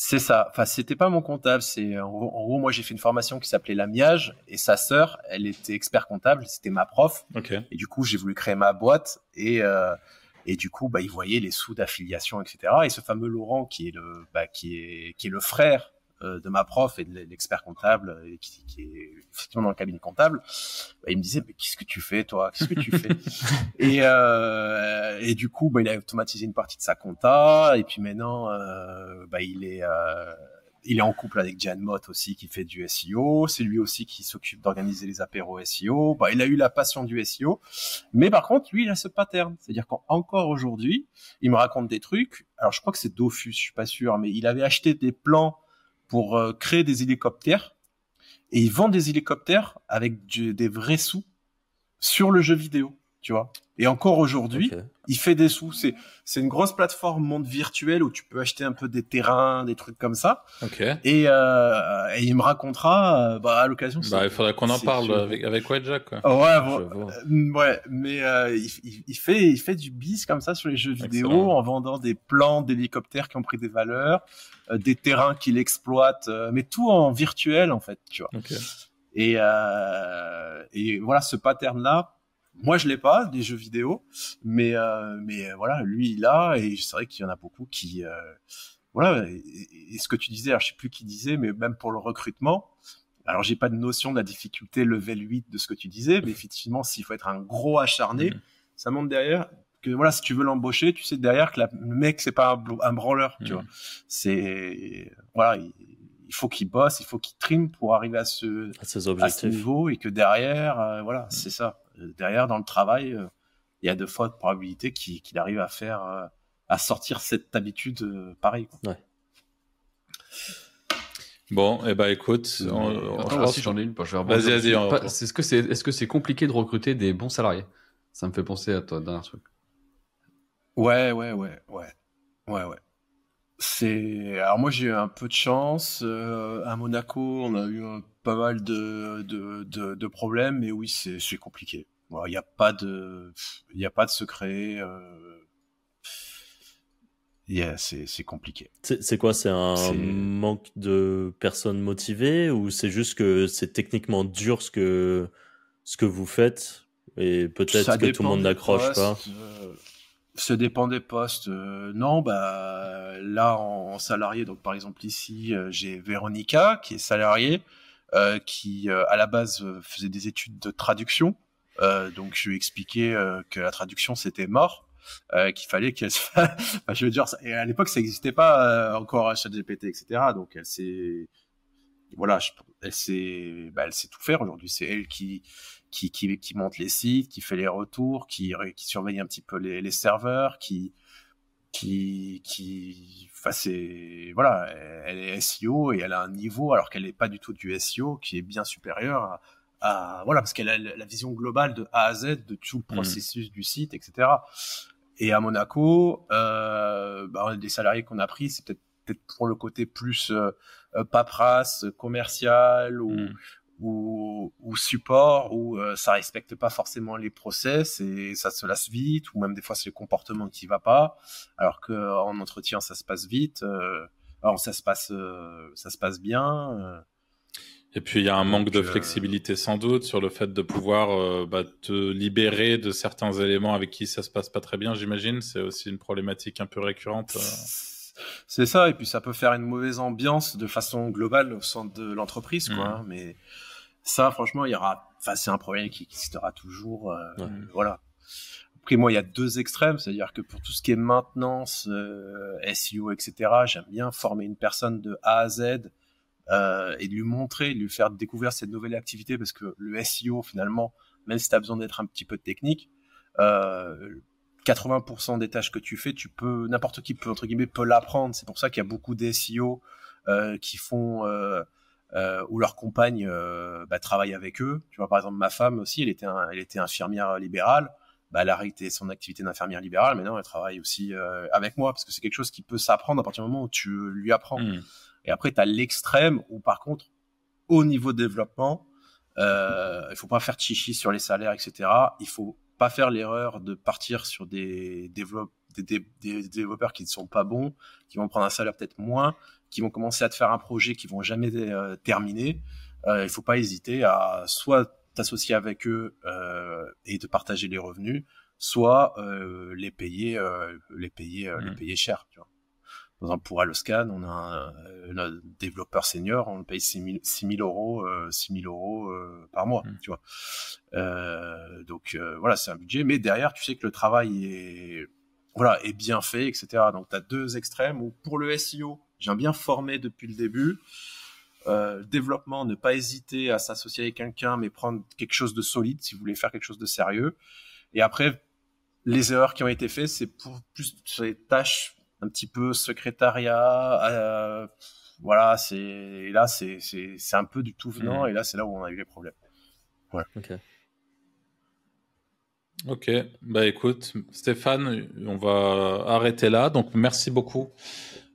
c'est ça. Enfin, c'était pas mon comptable. C'est en, gros, moi j'ai fait une formation qui s'appelait l'amiage et sa sœur, elle était expert comptable. C'était ma prof. Et du coup, j'ai voulu créer ma boîte et euh, et du coup, bah, il voyait les sous d'affiliation, etc. Et ce fameux Laurent, qui est le bah, qui est qui est le frère de ma prof et de l'expert comptable et qui, qui, est effectivement dans le cabinet comptable, bah, il me disait mais qu'est-ce que tu fais toi? Qu'est-ce que tu fais? Et euh, et du coup, bah, il a automatisé une partie de sa compta et puis maintenant, euh, bah, il est euh, il est en couple avec Jan Mott aussi qui fait du SEO. C'est lui aussi qui s'occupe d'organiser les apéros SEO. Bah, il a eu la passion du SEO. Mais par contre, lui, il a ce pattern. C'est-à-dire qu'encore aujourd'hui, il me raconte des trucs. Alors, je crois que c'est Dofus, je suis pas sûr, mais il avait acheté des plans pour euh, créer des hélicoptères. Et ils vendent des hélicoptères avec des vrais sous sur le jeu vidéo, tu vois. Et encore aujourd'hui, il fait des sous. C'est c'est une grosse plateforme monde virtuel où tu peux acheter un peu des terrains, des trucs comme ça. Et, euh, et il me racontera euh, bah, à l'occasion. Bah, il faudrait qu'on en parle avec avec Jack. Quoi. Ouais, ouais, mais euh, il, il, fait il fait du bis comme ça sur les jeux vidéo en vendant des plans d'hélicoptères qui ont pris des valeurs, euh, des terrains qu'il exploite, euh, mais tout en virtuel en fait, tu vois. Et, et voilà, ce pattern là moi, je l'ai pas des jeux vidéo, mais euh, mais voilà, lui il a et c'est vrai qu'il y en a beaucoup qui euh, voilà. Et, ce que tu disais, alors je sais plus qui disait, mais même pour le recrutement. Alors j'ai pas de notion de la difficulté level 8 de ce que tu disais, mais effectivement, s'il faut être un gros acharné, mmh. ça monte derrière que voilà, si tu veux l'embaucher, tu sais derrière que le mec c'est pas un, branleur, tu mmh. vois. C'est voilà, il, faut qu'il bosse, il faut qu'il trime pour arriver à ce à, ses objectifs. à ce niveau et que derrière, euh, voilà, mmh. c'est ça. Euh, derrière, dans le travail, euh, il y a de fortes probabilités qu'il arrive à faire, euh, à sortir cette habitude pareil. Ouais. Bon, et eh ben écoute, on, si j'en ai une. Vas-y, vas-y. Est-ce que c'est est-ce que c'est compliqué de recruter des bons salariés? Ça me fait penser à toi, dernier truc. Ouais, ouais, ouais, ouais, ouais, ouais. C'est alors moi j'ai eu un peu de chance à Monaco, on a eu pas mal de de, de, de problèmes, mais oui c'est c'est compliqué. Il n'y a pas de, il a pas de secret. Euh, c'est compliqué. C'est quoi C'est un manque de personnes motivées ou c'est juste que c'est techniquement dur ce que, ce que vous faites et peut-être que tout le monde n'accroche pas? Euh, Ça dépend des postes. Euh, non, bah là en, salarié, donc par exemple ici euh, j'ai Véronica qui est salariée, qui à la base faisait des études de traduction. donc je lui ai expliqué que la traduction c'était mort euh, qu'il fallait qu'elle se fasse. je veux dire, et à l'époque, ça n'existait pas euh, encore ChatGPT, etc. Donc, elle s'est, voilà, elle sait, bah, elle sait tout faire aujourd'hui. C'est elle qui, qui, qui, qui, monte les sites, qui fait les retours, qui, qui surveille un petit peu les, les serveurs, qui, qui, qui, enfin c'est, voilà, elle est SEO et elle a un niveau, alors qu'elle n'est pas du tout du SEO, qui est bien supérieur à, à voilà, parce qu'elle a la vision globale de A à Z de tout le mmh. processus du site, etc. Et à Monaco, euh, bah, des salariés qu'on a pris, c'est peut-être peut pour le côté plus euh, euh, paperasse, commercial ou, hmm. Ou, ou, support, où euh, ça respecte pas forcément les process et ça se lasse vite, ou même des fois c'est le comportement qui va pas, alors que en entretien ça se passe vite, euh, alors ça se passe, ça se passe bien. Et puis il y a un manque de euh, flexibilité sans doute sur le fait de pouvoir euh, bah, te libérer de certains éléments avec qui ça se passe pas très bien, j'imagine. C'est aussi une problématique un peu récurrente. Euh. C'est ça, et puis ça peut faire une mauvaise ambiance de façon globale au sein de l'entreprise, quoi. Mmh. Hein, mais ça, franchement, il y aura, enfin, c'est un problème qui existera toujours. Voilà. Après, moi, il y a deux extrêmes, c'est-à-dire que pour tout ce qui est maintenance, SEO, etc., j'aime bien former une personne de A à Z euh, et de lui montrer, de lui faire découvrir cette nouvelle activité parce que le SEO finalement, même si tu as besoin d'être un petit peu technique, euh, 80% des tâches que tu fais, tu peux n'importe qui peut entre guillemets peut l'apprendre. C'est pour ça qu'il y a beaucoup d'SEO euh, qui font euh, où leur compagne euh, bah, travaille avec eux. Tu vois par exemple ma femme aussi, elle était un, elle était infirmière libérale. Bah, elle a arrêté son activité d'infirmière libérale, mais non, elle travaille aussi euh, avec moi parce que c'est quelque chose qui peut s'apprendre à partir du moment où tu lui apprends. Mmh. Et après, tu as l'extrême où, par contre, au niveau développement, euh, il faut pas faire chichi sur les salaires, etc. Il faut pas faire l'erreur de partir sur des, des, développeurs qui ne sont pas bons, qui vont prendre un salaire peut-être moins, qui vont commencer à te faire un projet qui vont jamais euh, terminer. Euh, il faut pas hésiter à soit t'associer avec eux euh, et de partager les revenus, soit euh, les payer, euh, les payer, les mmh. payer cher. Tu vois. Par exemple, pour Aloscan, on a un, un, développeur senior, on paye 6 000, euros, euh, 6 000 euros euh, par mois, mmh. tu vois. Euh, donc euh, voilà, c'est un budget, mais derrière, tu sais que le travail est voilà est bien fait, etc. Donc tu as deux extrêmes où pour le SEO, j'ai bien formé depuis le début. Euh, développement, ne pas hésiter à s'associer avec quelqu'un, mais prendre quelque chose de solide si vous voulez faire quelque chose de sérieux. Et après, les erreurs qui ont été faites, c'est pour plus sur les tâches un petit peu secrétariat. Euh, voilà, c'est là, c'est c'est un peu du tout venant, mmh. et là, c'est là où on a eu les problèmes. Ouais. Ok. Ok, bah écoute, Stéphane, on va arrêter là. Donc merci beaucoup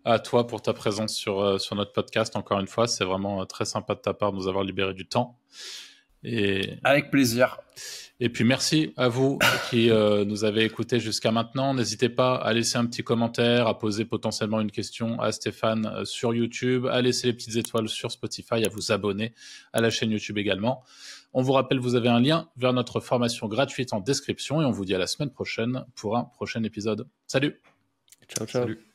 à toi pour ta présence sur, euh, sur notre podcast. Encore une fois, c'est vraiment euh, très sympa de ta part de nous avoir libéré du temps. Et... Avec plaisir. Et puis merci à vous qui euh, nous avez écoutés jusqu'à maintenant. N'hésitez pas à laisser un petit commentaire, à poser potentiellement une question à Stéphane euh, sur YouTube, à laisser les petites étoiles sur Spotify, à vous abonner à la chaîne YouTube également. On vous rappelle, vous avez un lien vers notre formation gratuite en description et on vous dit à la semaine prochaine pour un prochain épisode. Salut Ciao, ciao. Salut.